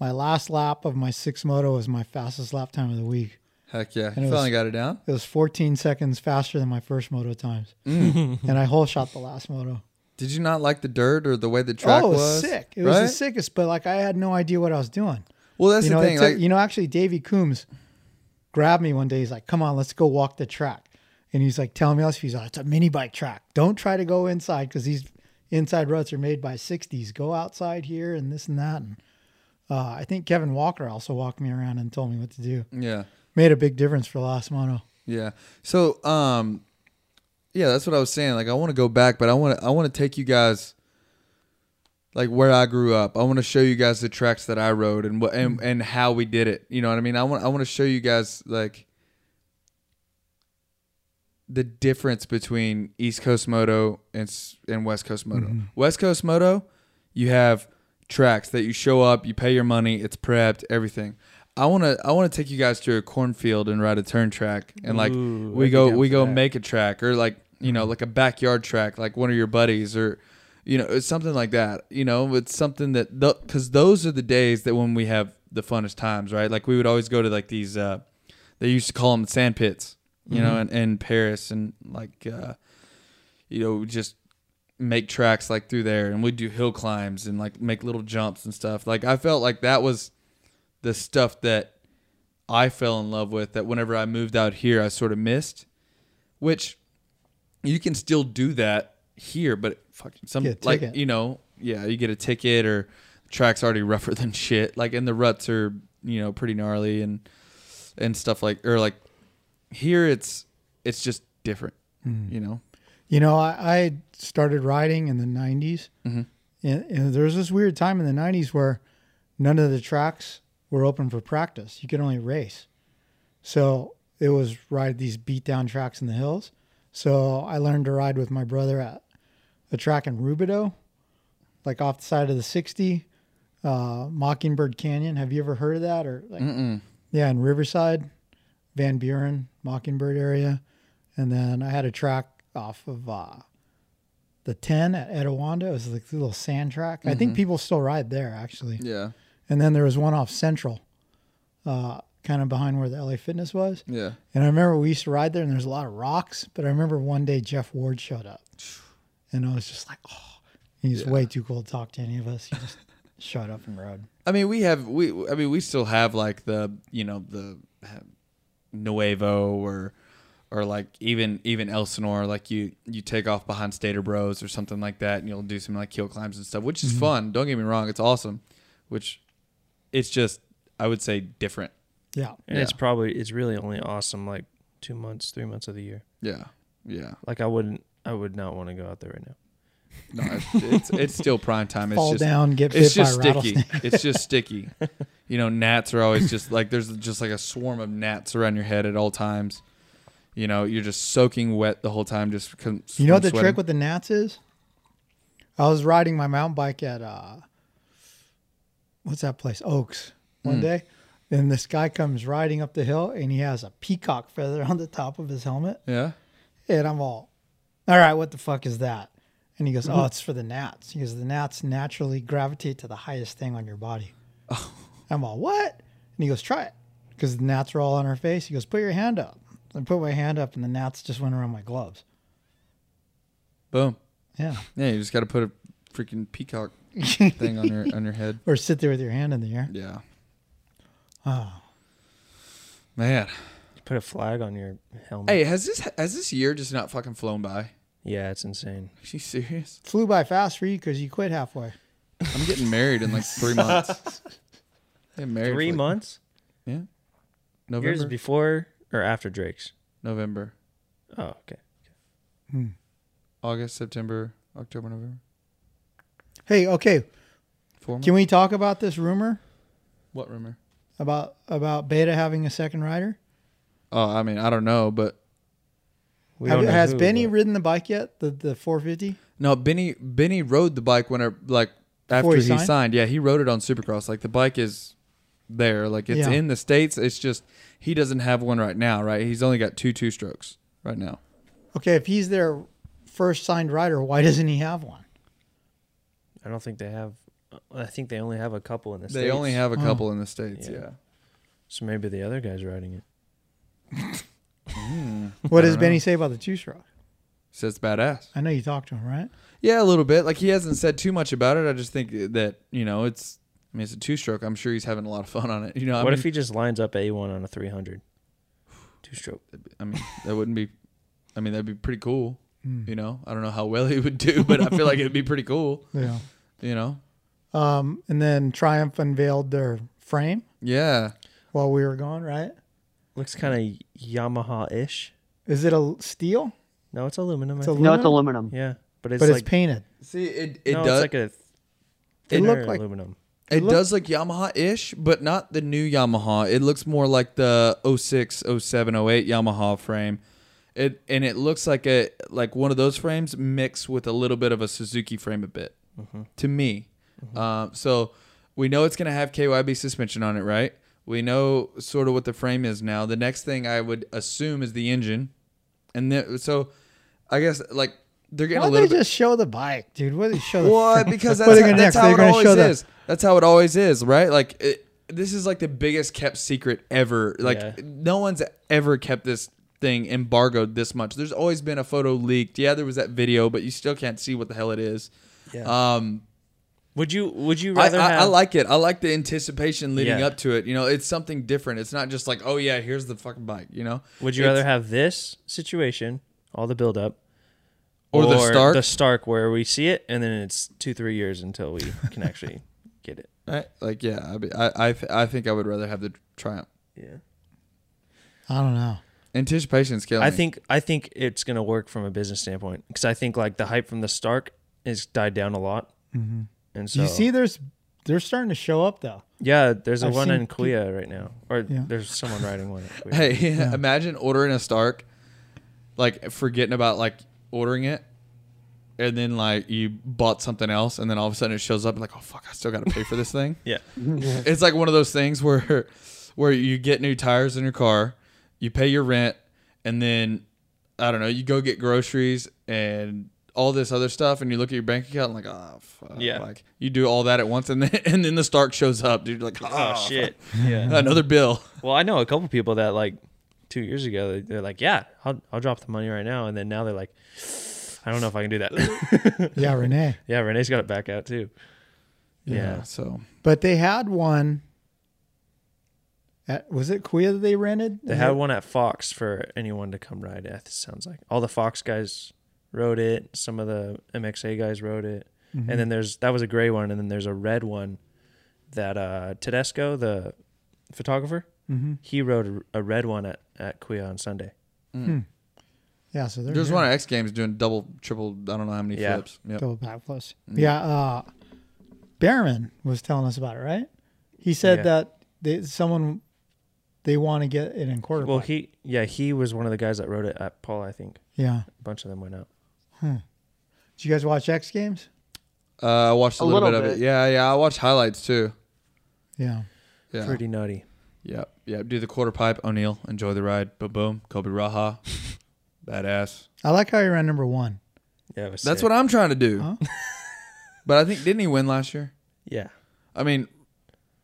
my last lap of my sixth moto was my fastest lap time of the week. Heck yeah, And you finally was- got it down. It was 14 seconds faster than my first moto times, Mm. and I whole shot the last moto. Did you not like the dirt or the way the track was? oh, it was, was? sick! It was the sickest, but like I had no idea what I was doing. Well, that's you the know, thing. like, you know, actually, Davey Coombs grabbed me one day. He's like, "Come on, let's go walk the track." And he's like telling me else. He's like, "It's a mini bike track. Don't try to go inside because these inside ruts are made by 60s. Go outside here and this and that." And uh, I think Kevin Walker also walked me around and told me what to do. yeah, Made a big difference for last moto. yeah. So, um, yeah, that's what I was saying. Like, I want to go back, but I want to, I want to take you guys, like where I grew up. I want to show you guys the tracks that I rode and what and, mm. and how we did it. You know what I mean? I want, I want to show you guys like the difference between East Coast Moto and and West Coast Moto. Mm-hmm. West Coast Moto, you have tracks that you show up, you pay your money, it's prepped, everything. I want to I want to take you guys to a cornfield and ride a turn track and like Ooh, we go we go that. make a track or like you know mm-hmm. like a backyard track like one of your buddies or you know it's something like that you know it's something that because those are the days that when we have the funnest times right? Like we would always go to like these uh they used to call them sand pits you know in, in paris and like uh you know just make tracks like through there and we'd do hill climbs and like make little jumps and stuff. Like i felt like that was the stuff that i fell in love with that whenever i moved out here i sort of missed which you can still do that here but fucking some Get like ticket. you know yeah you get a ticket or the track's already rougher than shit like and the ruts are you know pretty gnarly and and stuff like or like here it's it's just different you know You know, I, I started riding in the 90s. Mhm. And, and there was this weird time in the 90s where none of the tracks were open for practice. You could only race. So it was ride these beat down tracks in the hills. So I learned to ride with my brother at a track in Rubidoux, like off the side of the 60, uh, Mockingbird Canyon. Have you ever heard of that? Or like, Mm-mm. yeah, in Riverside, Van Buren, Mockingbird area. And then I had a track off of uh, the 10 at Etiwanda. It was like a little sand track. I think people still ride there, actually. yeah And then there was one off Central, uh, kind of behind where the LA Fitness was. yeah And I remember we used to ride there and there's a lot of rocks. But I remember one day Jeff Ward showed up. And I was just like, oh, he's way too cool to talk to any of us. He just shut up and rode. I mean, we have we. I mean, we still have like the you know the uh, Nuevo or or like even even Elsinore. Like you you take off behind Stater Bros or something like that, and you'll do some like hill climbs and stuff, which is fun. Don't get me wrong, it's awesome. Which it's just I would say different. Yeah. And Yeah. it's probably it's really only awesome like two months, three months of the year. Yeah, yeah. Like I wouldn't, I would not want to go out there right now. No, it's, it's it's still prime time. It's Fall just down, get it's bit by just a sticky. rattlesnake. it's just sticky. You know, gnats are always just like there's just like a swarm of gnats around your head at all times. You know, you're just soaking wet the whole time. Just from You know what the trick with the gnats is? I was riding my mountain bike at uh what's that place? Oaks one Mm. day. And this guy comes riding up the hill and he has a peacock feather on the top of his helmet. Yeah. And I'm all, all right, what the fuck is that? And he goes, Mm-hmm. oh, it's for the gnats. He goes, the gnats naturally gravitate to the highest thing on your body. Oh. I'm all, what? And he goes, try it. Because the gnats are all on our face. He goes, put your hand up. I put my hand up and the gnats just went around my gloves. Boom. Yeah. Yeah, you just got to put a freaking peacock thing on your on your head. Or sit there with your hand in the air. Yeah. Oh. Man. Put a flag on your helmet. Hey, has this has this year just not fucking flown by? Yeah, it's insane. Are you serious? Flew by fast for you because you quit halfway. I'm getting married in like three months. I'm married for, Three like- months? Yeah. Yours November. before or after Drake's? November. Oh, okay. Hmm. August, September, October, November. Hey, okay. Four months. Can we talk about this rumor What rumor? about about Beta having a second rider? Oh, I mean, I don't know, but We Have- don't has who, Benny but- ridden the bike yet? The the 450? no. Benny Benny rode the bike when er, like after Before he he, signed? signed? Yeah, he rode it on Supercross. Like the bike is there. Like it's Yeah. in the states. It's just he doesn't have one right now. Right? He's only got two two strokes right now. Okay, if he's their first signed rider, why doesn't he have one? I don't think they have. I think they only have a couple in the They states. They only have a Oh. couple in the states. Yeah. Yeah. So maybe the other guy's riding it. What does don't Benny know. say about the two stroke? Says badass. I know you talked to him, right? Yeah, a little bit. Like he hasn't said too much about it. I just think that you know it's. I mean, it's a two stroke. I'm sure he's having a lot of fun on it. You know, I what mean, if he just lines up A1 on a 300? Two stroke. I mean, that wouldn't be. I mean, that'd be pretty cool. Hmm. You know, I don't know how well he would do, but I feel like it'd be pretty cool. Yeah. You know. Um, and then Triumph unveiled their frame Yeah. while we were gone, right? Looks kind of Yamaha ish. Is it a steel? No, it's aluminum. It's I think. No, it's aluminum? aluminum. yeah, but it's but like it's painted. See, it it no, does it's like a It thinner looked like- aluminum. it look- does look Yamaha ish, but not the new Yamaha. It looks more like the 06, 07, 08 Yamaha frame. It and it looks like a like one of those frames mixed with a little bit of a Suzuki frame a bit. To me. Um, so we know it's gonna have KYB suspension on it, right? We know sort of what the frame is now. The next thing I would assume is the engine. And then so I guess like they're getting Why a don't they little bit just show the bike, dude? What do they show the Well, frame? because that's, are that's how they're it always show the- is. That's how it always is, right? Like it, this is like the biggest kept secret ever. Like Yeah. no one's ever kept this thing embargoed this much. There's always been a photo leaked. Yeah, there was that video, but you still can't see what the hell it is. Yeah. Um, would you Would you I, rather I, have? I like it. I like the anticipation leading Yeah. up to it. You know, it's something different. It's not just like, oh yeah, here's the fucking bike. You know, Would you It's- rather have this situation, all the build up, Or the Stark? the Stark, where we see it and then it's two three years until we can actually get it? right? Like yeah, I I I, I think I would rather have the Triumph. Yeah. I don't know. Anticipation killing. I me. think I think it's gonna work from a business standpoint because I think like the hype from the Stark is died down a lot, Mhm. And so you see, there's they're starting to show up though. yeah, there's a I've one in Kuya right now, or Yeah. there's someone riding one. At Kuya. Hey, Yeah. imagine ordering a Stark, like forgetting about like ordering it, and then like you bought something else, and then all of a sudden it shows up, and like, oh fuck, I still got to pay for this thing. yeah, it's like one of those things where, where you get new tires in your car, you pay your rent, and then I don't know, you go get groceries and all this other stuff, and you look at your bank account and like, oh fuck, Yeah. like you do all that at once, and then and then the Stark shows up, dude. You're like, oh oh, shit, yeah. another bill. Well, I know a couple people that like two years ago they- they're like, yeah, I'll I'll drop the money right now, and then now they're like, I don't know if I can do that. Yeah, Renee. yeah, Renee's got it back out too. Yeah. So But they had one. At, was it Kuya that they rented? They had one at Fox for anyone to come ride. It sounds like all the Fox guys rode it. Some of the MXA guys wrote it, Mm-hmm. and then there's that was a gray one, and then there's a red one that uh Tedesco, the photographer, Mhm. he wrote a, a red one at at Kuya on Sunday. Yeah, so they're There's here. one at X Games doing double, triple. I don't know how many Yeah. flips. Yep. double backflips. Mm. Yeah, uh, Bereman was telling us about it, right? He said Yeah. that they, someone they want to get it in quarterback. Well, he yeah he was one of the guys that wrote it at Paul. I think yeah. a bunch of them went out. Did you guys watch X Games? Uh, I watched a, A little, little bit, of it. Yeah, yeah. I watched highlights too. Yeah. Yeah. Pretty nutty. Yep. Yep. Do the quarter pipe. O'Neal. Enjoy the ride. Boom, boom. Colby Raha. Badass. I like how he ran number one. Yeah, it That's sick. what I'm trying to do. Huh? but I think didn't he win last year? Yeah, I mean,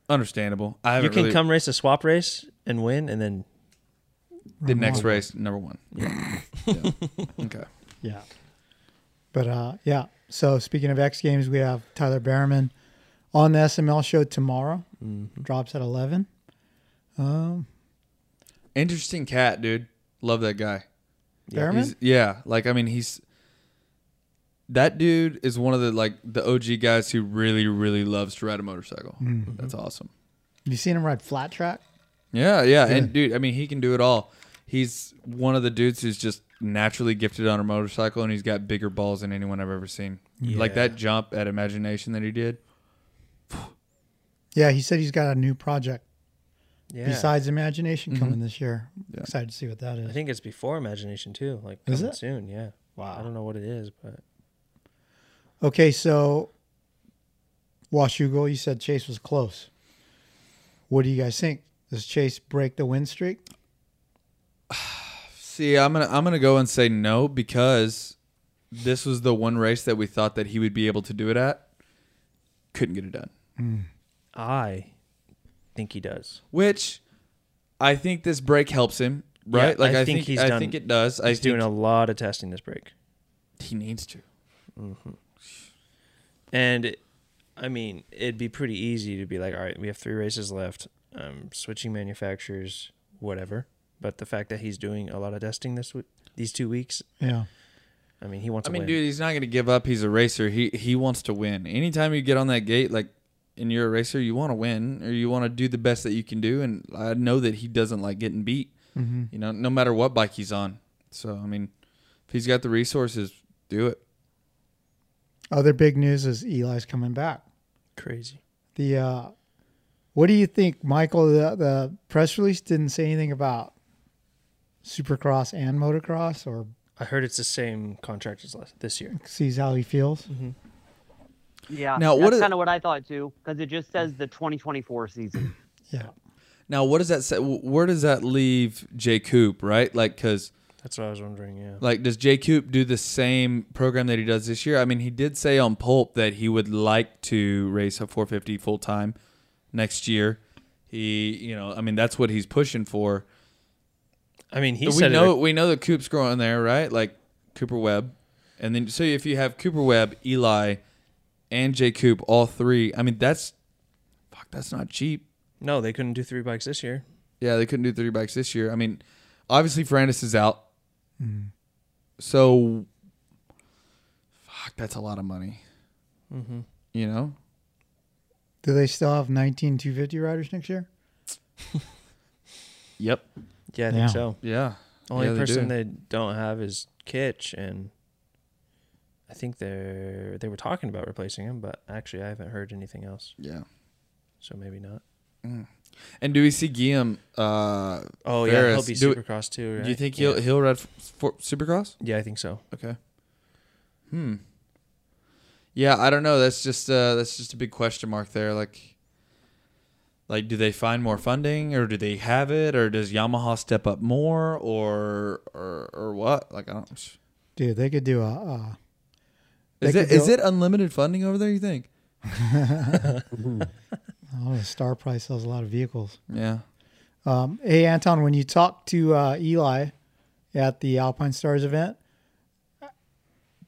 understandable. I you can really, come race a swap race and win, and then the next race number one. Yeah. Yeah. Okay. Yeah. But uh, yeah. So speaking of X Games, we have Tyler Bereman on the SML show tomorrow. Mm-hmm. Drops at eleven. Um, Interesting cat, dude. Love that guy. Bereman. He's, yeah, like I mean, he's that dude is one of the like the OG guys who really, really loves to ride a motorcycle. Mm-hmm. That's awesome. you seen him ride flat track? Yeah, yeah, Yeah. and dude, I mean, he can do it all. He's one of the dudes who's just naturally gifted on a motorcycle, and he's got bigger balls than anyone I've ever seen. Like that jump at Imagination that he did. Yeah, he said he's got a new project yeah. besides Imagination mm-hmm. coming this year. Yeah. Excited to see what that is. I think it's before Imagination too. Like Is coming it? soon. Yeah. Wow. I don't know what it is, but Okay, so Washougal, you said Chase was close. What do you guys think? Does Chase break the win streak? See, I'm gonna I'm gonna go and say no because this was the one race that we thought that he would be able to do it at. Couldn't get it done. I think he does. Which I think this break helps him, right? Yeah, like I think he's I done- think it does. I He's doing a lot of testing this break. he needs to. And I mean, it'd be pretty easy to be like, all right, we have three races left. Um, switching manufacturers, whatever. But the fact that he's doing a lot of testing this week, these two weeks, Yeah. I mean, he wants to win. I mean, win. dude, he's not gonna give up. He's a racer. He he wants to win. Anytime you get on that gate, like, and you're a racer, you want to win or you want to do the best that you can do. And I know that he doesn't like getting beat. Mm-hmm. You know, no matter what bike he's on. So I mean, if he's got the resources, do it. Other big news is Eli's coming back. Crazy. The uh, what do you think, Michael? The, the press release didn't say anything about Supercross and motocross, or I heard it's the same contract as last, this year. sees how he feels. Mm-hmm. Yeah. Now, what that's kind of what I thought too, because it just says the 2024 season. Yeah, Now, what does that say? Where does that leave Jay Coop? Right, like, cause That's what I was wondering. Yeah. like, does Jay Coop do the same program that he does this year? I mean, he did say on Pulp that he would like to race a 450 full time next year. He, you know, I mean, that's what he's pushing for. I mean, he we said know it. we know that Coop's growing there, right? Like Cooper Webb, and then so if you have Cooper Webb, Eli, and Jay Coop, all three. I mean, that's fuck. That's not cheap. No, they couldn't do three bikes this year. Yeah, they couldn't do three bikes this year. I mean, obviously Ferrandis is out, so fuck. That's a lot of money. Mm-hmm. You know. do they still have 19 250 riders next year? Yep. Yeah, I Yeah. think so. Yeah. Only Yeah, they person do. they don't have is Kitch, and I think they're they were talking about replacing him, but actually I haven't heard anything else, Yeah. so maybe not. And do we see Guillaume? Uh, Oh yeah, he'll Ferris, be do- Supercross too. Right? Do you think he'll Yeah. he'll ride f- for Supercross? Yeah, I think so. Okay. Hmm. Yeah, I don't know. That's just uh that's just a big question mark there. Like like do they find more funding or do they have it or does Yamaha step up more or or or what? Like I don't Dude, they could do a. Uh, They Is it could is it unlimited funding over there, you think? oh, the Star Price sells a lot of vehicles. Yeah. Um, hey, Anton, when you talked to uh, Eli at the Alpine Stars event,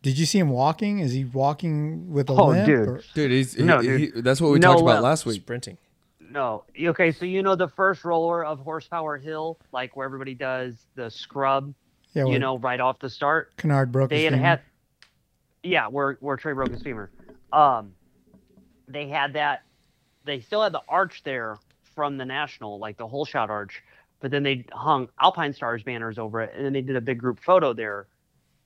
did you see him walking? Is he walking with a Oh, limp? dude. or- Dude, he's he, No, he- that's what we No, talked about last week. Sprinting. No. Okay, so you know the first roller of Horsepower Hill, like where everybody does the scrub, yeah, you know, right off the start. Canard broke they his had femur. had yeah where where trey broke his femur um they had that they still had the arch there from the national like the whole shot arch but then they hung Alpine Stars banners over it, and then they did a big group photo there.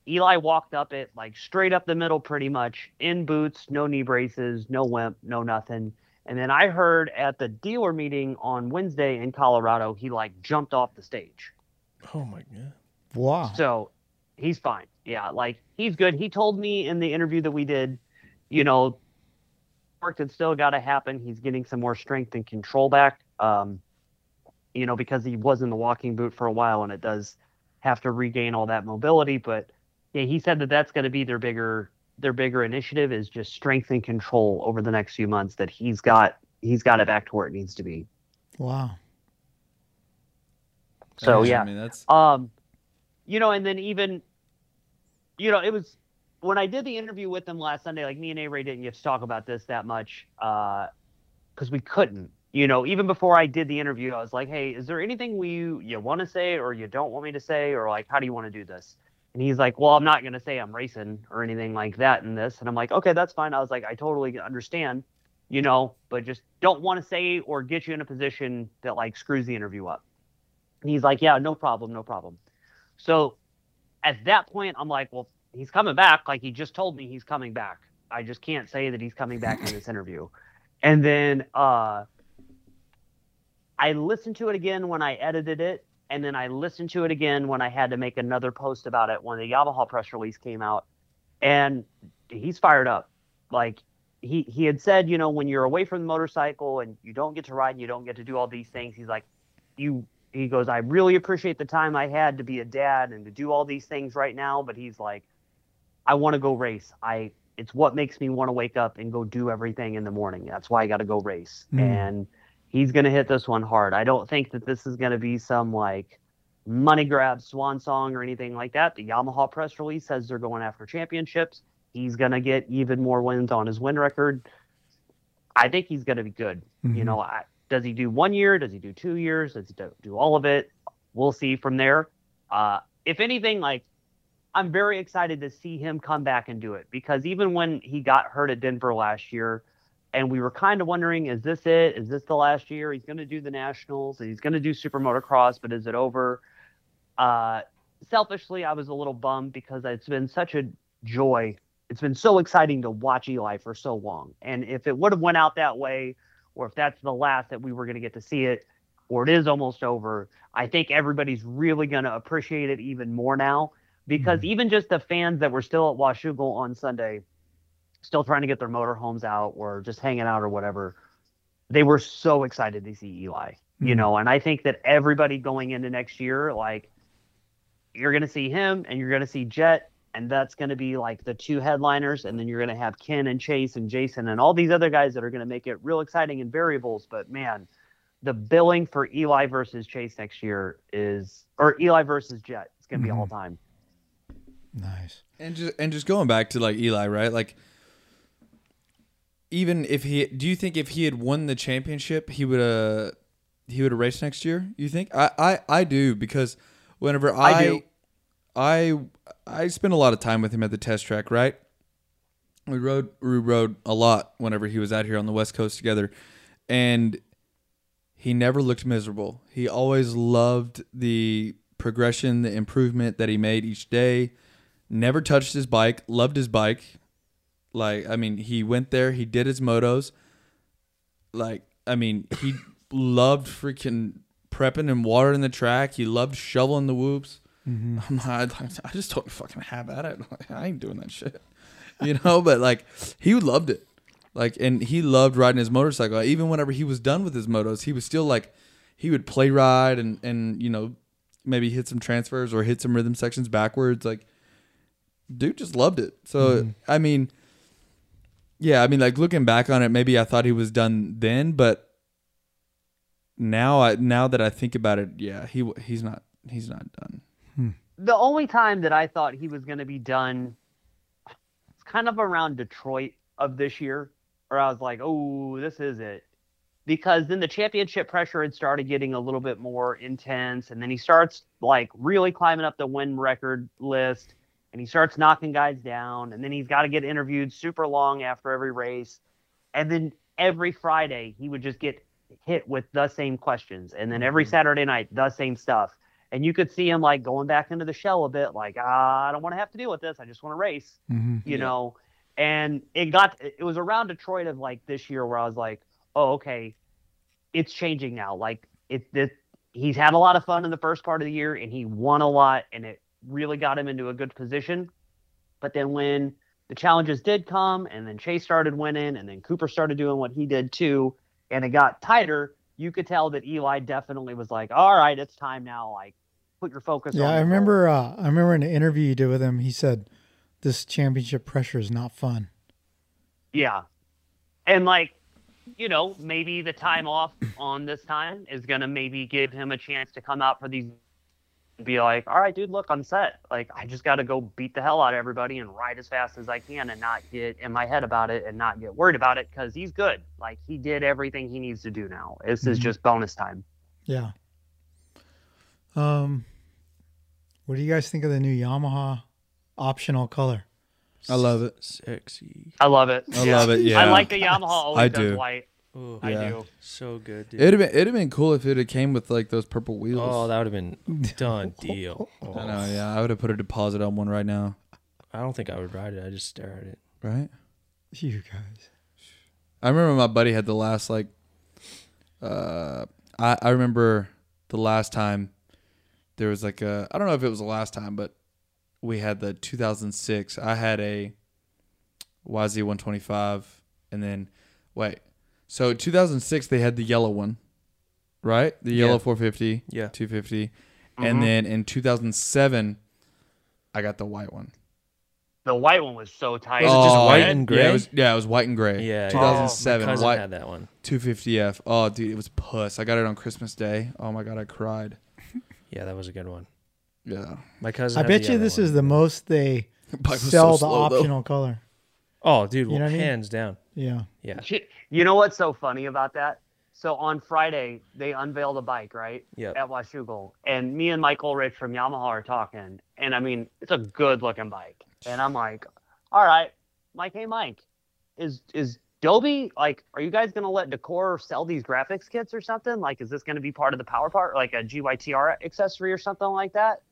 Eli walked up it like straight up the middle, pretty much in boots, no knee braces, no wimp, no nothing. And then I heard at the dealer meeting on Wednesday in Colorado, he like jumped off the stage. Oh my god. Wow. So he's fine. Yeah, like he's good. He told me in the interview that we did, you know, work that's still got to happen. He's getting some more strength and control back. Um, you know, because he was in the walking boot for a while, and it does have to regain all that mobility. But yeah, he said that that's going to be their bigger their bigger initiative is just strength and control over the next few months. That he's got he's got it back to where it needs to be. Wow. So yeah, I yeah, mean, that's um, you know, and then even, you know, it was when I did the interview with them last Sunday. Like me and A Ray didn't get to talk about this that much Uh, because we couldn't. You know, even before I did the interview, I was like, "Hey, is there anything we you want to say or you don't want me to say or like how do you want to do this?" And he's like, "Well, I'm not gonna say I'm racing or anything like that in this." And I'm like, "Okay, that's fine." I was like, "I totally understand." You know, but just don't want to say or get you in a position that like screws the interview up. And he's like, yeah, no problem, no problem. So at that point, I'm like, well, he's coming back. Like he just told me he's coming back. I just can't say that he's coming back in this interview. And then uh, I listened to it again when I edited it. And then I listened to it again when I had to make another post about it when the Yamaha press release came out. And he's fired up. Like he, he had said, you know, when you're away from the motorcycle and you don't get to ride and you don't get to do all these things, he's like, you he goes, I really appreciate the time I had to be a dad and to do all these things right now, but he's like, I want to go race. I it's what makes me want to wake up and go do everything in the morning. That's why I got to go race. Mm. And he's going to hit this one hard. I don't think that this is going to be some like money grab swan song or anything like that. The Yamaha press release says they're going after championships. He's going to get even more wins on his win record. I think he's going to be good. You Mhm. know, I, does he do one year? Does he do two years? Does he do, do all of it? We'll see from there. Uh, if anything, like I'm very excited to see him come back and do it because even when he got hurt at Denver last year, and we were kind of wondering, is this it? Is this the last year? He's going to do the nationals and he's going to do super motocross, but is it over? Uh, selfishly, I was a little bummed because it's been such a joy. It's been so exciting to watch Eli for so long. And if it would have went out that way, or if that's the last that we were going to get to see it, or it is almost over, I think everybody's really going to appreciate it even more now because even just the fans that were still at Washougal on Sunday, still trying to get their motorhomes out or just hanging out or whatever, they were so excited to see Eli. You Mhm. know, and I think that everybody going into next year, like, you're going to see him and you're going to see Jett, and that's going to be like the two headliners. And then you're going to have Ken and Chase and Jason and all these other guys that are going to make it real exciting in variables. But man, the billing for Eli versus Chase next year is, or Eli versus Jett, it's going to be Mhm. all time. Nice. And just and just going back to like Eli, right? Like even if he do you think if he had won the championship, he would uh he would have raced next year? You think? I I, I do because whenever I I do. I I spent a lot of time with him at the test track, right? We rode we rode a lot whenever he was out here on the West Coast together. And he never looked miserable. He always loved the progression, the improvement that he made each day. Never touched his bike, loved his bike. Like, I mean, he went there, he did his motos. Like, I mean, he loved freaking prepping and watering the track. He loved shoveling the whoops. Mm-hmm. I'm not, I just don't fucking have at it. I ain't doing that shit. You know, but like he loved it. Like and he loved riding his motorcycle. Even whenever he was done with his motos, he was still like he would play ride and and you know, maybe hit some transfers or hit some rhythm sections backwards. Like dude just loved it. So I mean yeah, I mean like looking back on it, maybe I thought he was done then, but now I now that I think about it, yeah, he he's not he's not done. Hmm. the only time that I thought he was going to be done, it's kind of around Detroit of this year, where I was like, oh, this is it. Because then the championship pressure had started getting a little bit more intense, and then he starts like really climbing up the win record list, and he starts knocking guys down, and then he's got to get interviewed super long after every race, and then every Friday he would just get hit with the same questions, and then Mm-hmm. every Saturday night the same stuff. And you could see him like going back into the shell a bit, like ah, I don't want to have to deal with this. I just want to race, Mhm. you know. And it got it was around Detroit of like this year where I was like, oh okay, it's changing now. Like it, it he's had a lot of fun in the first part of the year, and he won a lot, and it really got him into a good position. But then when the challenges did come, and then Chase started winning, and then Cooper started doing what he did too, and it got tighter, you could tell that Eli definitely was like, "All right, it's time now. Like, put your focus." Yeah, I remember. Uh, I remember in an interview you did with him, he said, "This championship pressure is not fun." Yeah, and like, you know, maybe the time off on this time is gonna maybe give him a chance to come out for these. And Be like, all right, dude, look, I'm set. Like, I just got to go beat the hell out of everybody and ride as fast as I can and not get in my head about it and not get worried about it because he's good. Like, he did everything he needs to do now. This is Mhm. just bonus time. Yeah. Um, what do you guys think of the new Yamaha optional color? I love it. Sexy. I love it. I love it, yeah. I like the Yamaha always I does do. white. Ooh, I Yeah. do. so good, dude. It'd have been it'd have been cool if it had came with like those purple wheels. oh, that would have been done deal. I Oh, know, yeah. I would have put a deposit on one right now. I don't think I would ride it. I just stare at it. Right? You guys. I remember my buddy had the last like uh I, I remember the last time there was like a I don't know if it was the last time, but we had the 2006. I had a YZ125 and then wait. So 2006 they had the yellow one. Right? The yellow Yeah. 450, Yeah. 250. Mhm. And then in 2007 I got the white one. The white one was so tight. Was it just Oh, white yeah. and Yeah, gray? it was yeah, it was white and gray. Yeah, yeah. 2007 My cousin white had that one. 250F. Oh, dude, it was puss. I got it on Christmas Day. Oh my god, I cried. Yeah, that was a good one. Yeah. My cousin. I had bet the you this one. is the most they sell so the slow, though. optional color. Oh, dude, You know well, what I mean? hands down. Yeah. Yeah. You know what's so funny about that? So on Friday they unveiled a bike, right? Yep. At Washougal, and me and Michael Rich from Yamaha are talking, and I mean it's a good looking bike, and I'm like, all right, Mike, hey Mike, is is Dobie like, are you guys gonna let D'Cor sell these graphics kits or something? Like, is this gonna be part of the power part, like a GYTR accessory or something like that?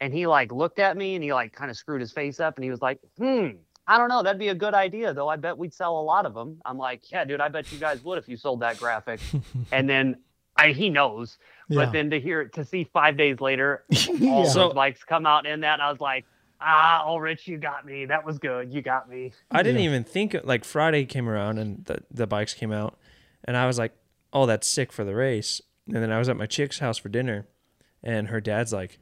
And he like looked at me and he like kind of screwed his face up and he was like, hmm, I don't know. That'd be a good idea, though. I bet we'd sell a lot of them. I'm like, yeah, dude, I bet you guys would if you sold that graphic. and then I, he knows. Yeah. But then to hear to see five days later, all Yeah. those So- bikes come out in that, I was like, ah, oh, Rich, you got me. That was good. You got me. I didn't Yeah. even think like Friday came around and the the bikes came out, and I was like, "Oh, that's sick for the race." And then I was at my chick's house for dinner, and her dad's like,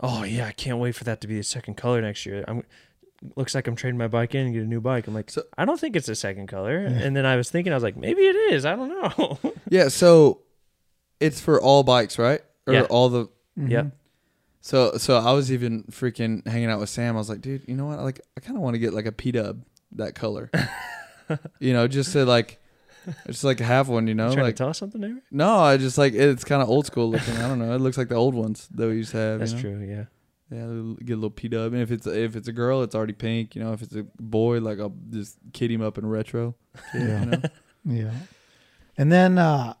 "Oh yeah, I can't wait for that to be the second color next year." I'm looks like I'm trading my bike in and get a new bike. I'm like, So- I don't think it's a second color. And then I was thinking, I was like, maybe it is. I don't know. Yeah, so it's for all bikes, right? Or Yeah. all the Mhm. Yep. So so I was even freaking hanging out with Sam. I was like, dude, you know what? Like I kind of want to get like a P Dub that color. you know, just to like just like have one, you know? trying Like to tell us something, Eric? no, I just like it's kind of old school looking. I don't know. It looks like the old ones that we used to have. That's you know? true. Yeah. Yeah, get a little P Dub. And if it's if it's a girl, it's already pink. You know, if it's a boy, like I'll just kid him up in retro. Yeah. You know? Yeah. And then uh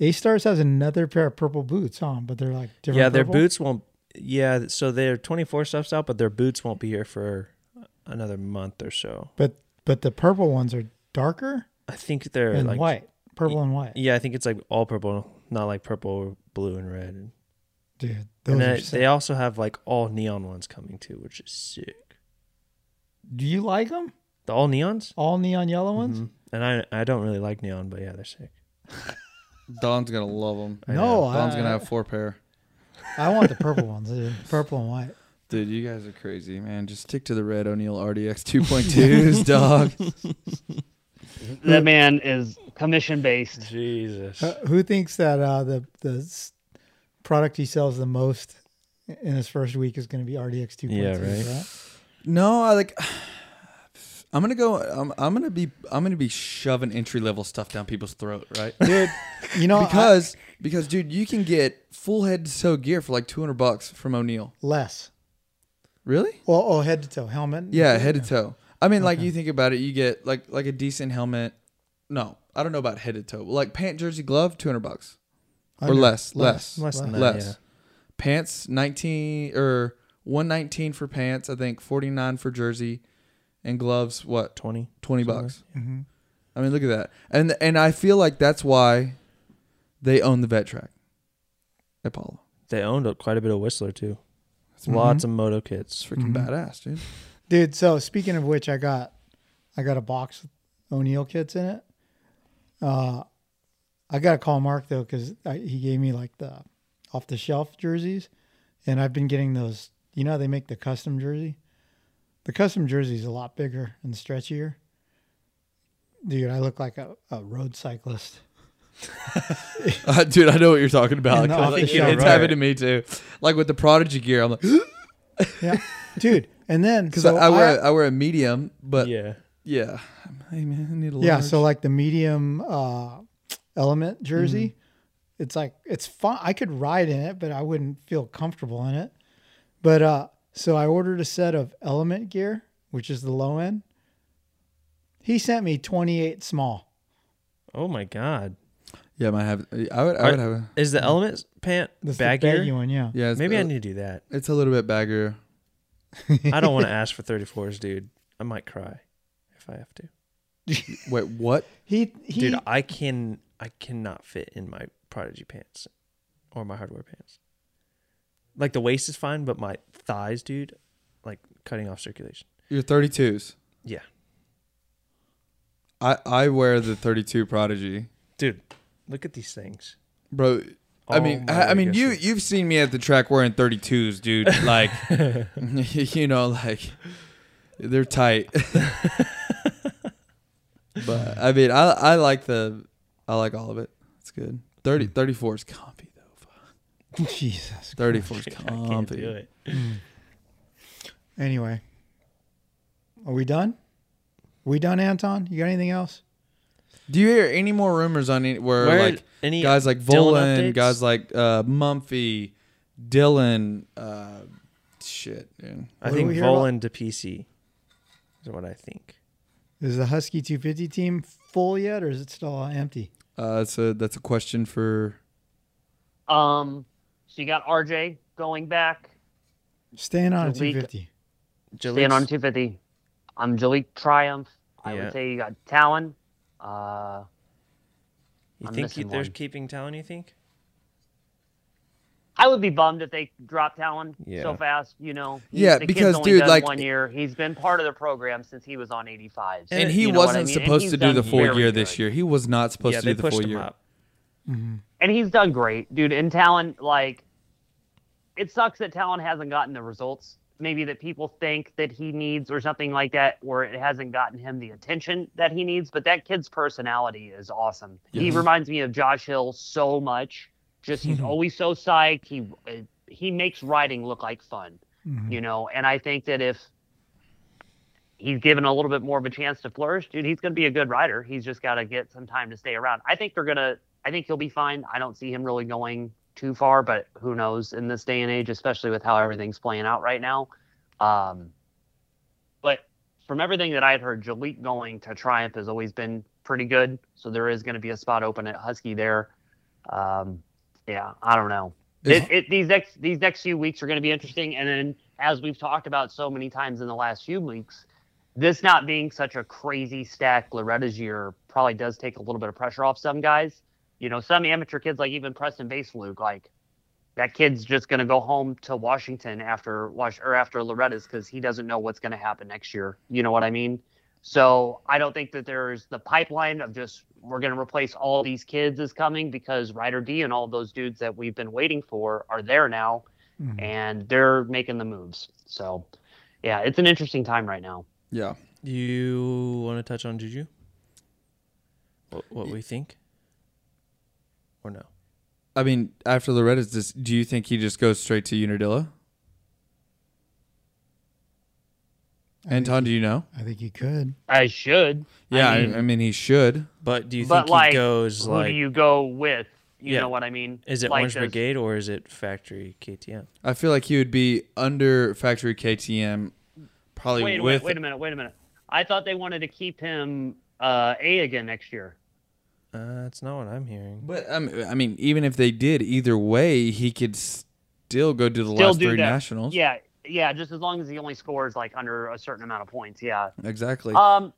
A Stars has another pair of purple boots on, but they're like different. yeah, their boots won't. Yeah, so their 24 stuff's out, but their boots won't be here for another month or so. But but the purple ones are darker I think they're and like white. Purple and white. Yeah, I think it's like all purple, not like purple, blue, and red. Dude, those And are sick. they also have like all neon ones coming too, which is sick. Do you like them? The all neons? All neon yellow ones? Mhm. And I I don't really like neon, but yeah, they're sick. Don's gonna love them. I No, know. Don's I, gonna have four pair. I want the purple ones, dude. Purple and white. Dude, you guys are crazy, man. Just stick to the red O'Neal RDX 2.2s, dog. That man is commission based. Jesus. Uh, who thinks that uh, the the s- product he sells the most in his first week is going to be RDX 2.2? Yeah, right. No, I like. I'm gonna go. I'm, I'm gonna be. I'm gonna be shoving entry level stuff down people's throat, right? Dude, you know, I- because because dude, you can get full head to toe gear for like 200 bucks from O'Neal. less. Really? Well, oh, head to toe helmet. Yeah, head to toe. I mean, like you think about it, you get like like a decent helmet. No, I don't know about head to toe. Like pant, jersey, glove, two hundred bucks or Under- less, less, Less than that, yeah. Pants nineteen or one nineteen for pants. I think forty nine for jersey, and gloves. What 20. twenty Something bucks? Mhm. I mean, look at that, and and I feel like that's why they own the vet track at Apollo. They owned a, quite a bit of Whistler too. It's Lots of moto kits. It's freaking Mhm. badass, dude. Dude, so speaking of which, I got I got a box with O'Neal kits in it. Uh, I got to call Mark though because he gave me like the off the shelf jerseys, and I've been getting those. You know, how they make the custom jersey. The custom jersey is a lot bigger and stretchier. Dude, I look like a, a road cyclist. Uh, dude, I know what you're talking about. And 'cause the it's shelf. happened to me too. Like with the Prodigy gear, I'm like, Yeah, dude. And then because so I, I wear I wear a medium, but yeah. yeah, hey man, I need a Yeah, so like the medium uh, element jersey, Mm-hmm. it's like it's fun. I could ride in it, but I wouldn't feel comfortable in it. But uh, so I ordered a set of element gear, which is the low end. He sent me 28 small. Oh my god. yeah, I might have. I would. I would have. A, Is the element pant That's the baggier? baggy one, yeah. yeah, it's, Maybe I need to do that. It's a little bit baggier. I don't want to ask for 34s, dude. I might cry if I have to. Wait, what? He he. Dude, I can I cannot fit in my Prodigy pants or my hardware pants. Like the waist is fine, but my thighs, dude, like cutting off circulation. You're 32s. Yeah. I I wear the 32 Prodigy, Dude, look at these things. bro. I Oh mean, I, I mean, you you've seen me at the track wearing 32s, dude. Like, you know, like they're tight. but I mean, I I like the I like all of it. It's good. 30 34 is comfy though. Jesus. 34 is I can't do comfy. it. Anyway, are we done? we done, Anton? You got anything else? Do you hear any more rumors on any, where, Where- like any guys like Dylan Volan, updates? guys like uh, Mumphy, Dylan, uh, shit, dude. I What do think we hear about- Volan to PC is what I think. Is the Husky 250 team full yet, or is it still empty? Uh, that's a that's a question for Um, so you got RJ going back, Staying on a Delete. 250. staying on 250. I'm Jalek Triumph. I Yeah. would say you got Talon. Uh, You I'm think missing you, they're one. keeping Talon, you think? I would be bummed if they dropped Talon Yeah. so fast. You know, He- Yeah, the kid's because, only dude, done like- one year. He's been part of the program since he was on 85. and he you know what I wasn't mean? Supposed to do the done full very year this year. He was not supposed yeah, to they do the pushed full him year. up. Mm-hmm. and he's done great, dude. And Talon, like, it sucks that Talon hasn't gotten the results maybe that people think that he needs or something like that, or it hasn't gotten him the attention that he needs. But that kid's personality is awesome. He reminds me of Josh Hill so much. Just he's always so psyched. He uh, he makes riding look like fun, Mhm. you know. And I think that if he's given a little bit more of a chance to flourish, dude, he's going to be a good rider. He's just got to get some time to stay around. I think they're going to, I think he'll be fine. I don't see him really going too far, but who knows in this day and age, especially with how everything's playing out right now. Um, but from everything that I had heard, Jalek going to Triumph has always been pretty good. So there is going to be a spot open at Husky there. Um, yeah, I don't know. It, it, these next these next few weeks are going to be interesting, and then as we've talked about so many times in the last few weeks, this not being such a crazy stack Loretta's year probably does take a little bit of pressure off some guys. You know, some amateur kids like even Preston Baseluke, like that kid's just going to go home to Washington after Wash or after Loretta's because he doesn't know what's going to happen next year. You know what I mean? So I don't think that there's the pipeline of just we're going to replace all these kids is coming because Ryder D and all those dudes that we've been waiting for are there now Mhm. and they're making the moves. So yeah, it's an interesting time right now. Yeah. Do you want to touch on Juju? What, what we think? Or no? I mean, after Loretta's, this, do you think he just goes straight to Unadilla? I think Anton, do you know? I think he could. I should. Yeah, I I mean, mean, I mean he should. But do you but think like, he goes who like? do you go with? You Yeah. know what I mean? is it like Orange there's- Brigade or is it Factory KTM? I feel like he would be under factory KTM, probably Wait, with. wait, wait a minute, wait a minute. I thought they wanted to keep him uh, A again next year. Uh, that's not what I'm hearing. But um, I mean, even if they did, either way, he could still go to the Still last do three that. nationals. Yeah, yeah, just as long as he only scores like under a certain amount of points. Yeah. exactly. Um,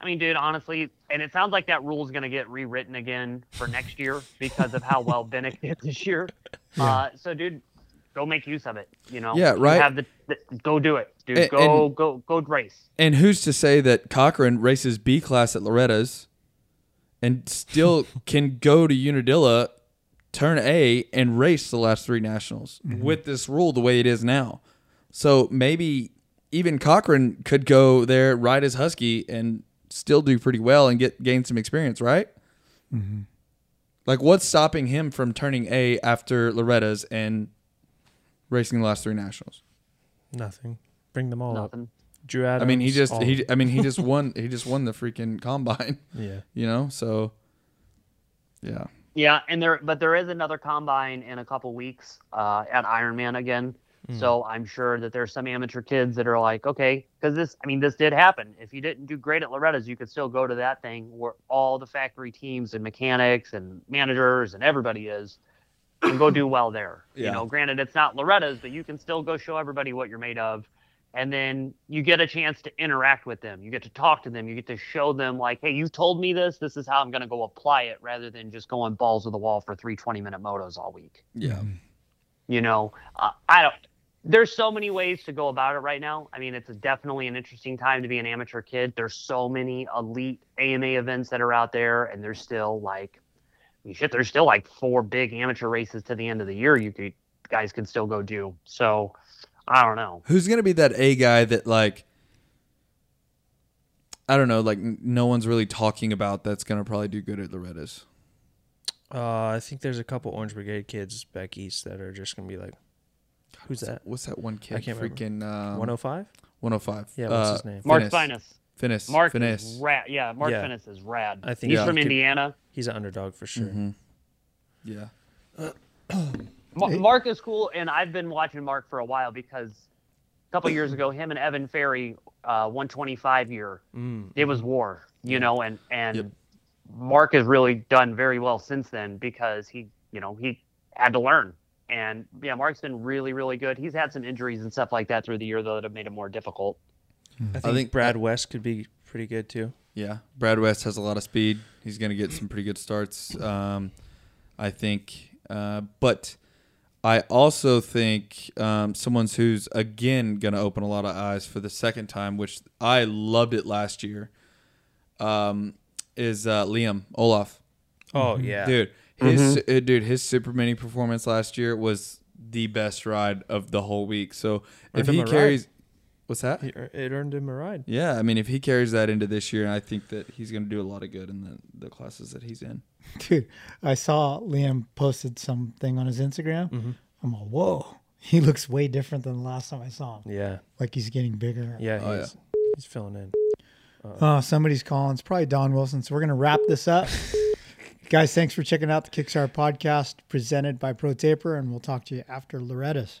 I mean, dude, honestly, and it sounds like that rule is going to get rewritten again for next year because of how well Bennett did this year. Uh, so, dude, go make use of it. You know, Yeah, You right. Have the, the go do it, dude. And- go and- go go race. and who's to say that Cochran races B class at Loretta's and still can go to Unadilla, turn A, and race the last three nationals mm-hmm. with this rule the way it is now? So maybe even Cochran could go there, ride his Husky, and still do pretty well and get gain some experience, right? Mm-hmm. Like, what's stopping him from turning A after Loretta's and racing the last three nationals? Nothing. Bring them all up. Nothing. Drew Adams. I mean, he just all- he. I mean, he just won. He just won the freaking combine. Yeah. You know, so yeah. Yeah, and there, but there is another combine in a couple weeks uh, at Ironman again. So I'm sure that there's some amateur kids that are like, okay, because this, I mean, this did happen. If you didn't do great at Loretta's, you could still go to that thing where all the factory teams and mechanics and managers and everybody is, and go do well there. Yeah. You know, granted, it's not Loretta's, but you can still go show everybody what you're made of. And then you get a chance to interact with them. You get to talk to them. You get to show them, like, hey, you told me this. This is how I'm going to go apply it rather than just going balls to the wall for three 20 minute motos all week. Yeah. You know, uh, I don't. There's so many ways to go about it right now. I mean, it's definitely an interesting time to be an amateur kid. There's so many elite AMA events that are out there, and there's still like, I mean, shit, there's still like four big amateur races to the end of the year. You could guys can still go do. So, I don't know. Who's gonna be that A guy that like? I don't know. Like no one's really talking about. That's gonna probably do good at Loretta's. Uh, I think there's a couple Orange Brigade kids back east that are just gonna be like, "Who's that? What's that one kid? I can't remember. freaking um, 105? 105. Yeah, what's Uh, his name? Mark Fineis. Fineis. Fineis. Mark Fineis. rad. Yeah, Mark Yeah. Fineis is rad. I think he's Yeah. from he could- Indiana. He's an underdog for sure. Mhm. Yeah. Ma- Mark is cool, and I've been watching Mark for a while because a couple years ago, him and Evan Ferry, uh, 125 year, Mm. it was war, you know, and and Yep. Mark has really done very well since then because he, you know, he had to learn. And yeah, Mark's been really, really good. He's had some injuries and stuff like that through the year though that have made it more difficult. I think, think- Brad West could be pretty good too. Yeah, Brad West has a lot of speed. He's going to get some pretty good starts, um, I think. Uh, but I also think um, someone's who's again going to open a lot of eyes for the second time, which I loved it last year. Um, is uh, Leum Oehlhof, Oh yeah, dude? His uh, dude, his super mini performance last year was the best ride of the whole week. So if he carries, what's that? He- it earned him a ride. Yeah, I mean, if he carries that into this year, I think that he's going to do a lot of good in the, the classes that he's in. Dude, I saw Liam posted something on his Instagram. Mm-hmm. I'm like, whoa, he looks way different than the last time I saw him. Yeah, Like he's getting bigger. yeah, Oh, he's, he's filling in. Oh, somebody's calling. It's probably Don Wilson. So we're going to wrap this up. Guys, thanks for checking out the Kickstarter podcast presented by ProTaper, and we'll talk to you after Loretta's.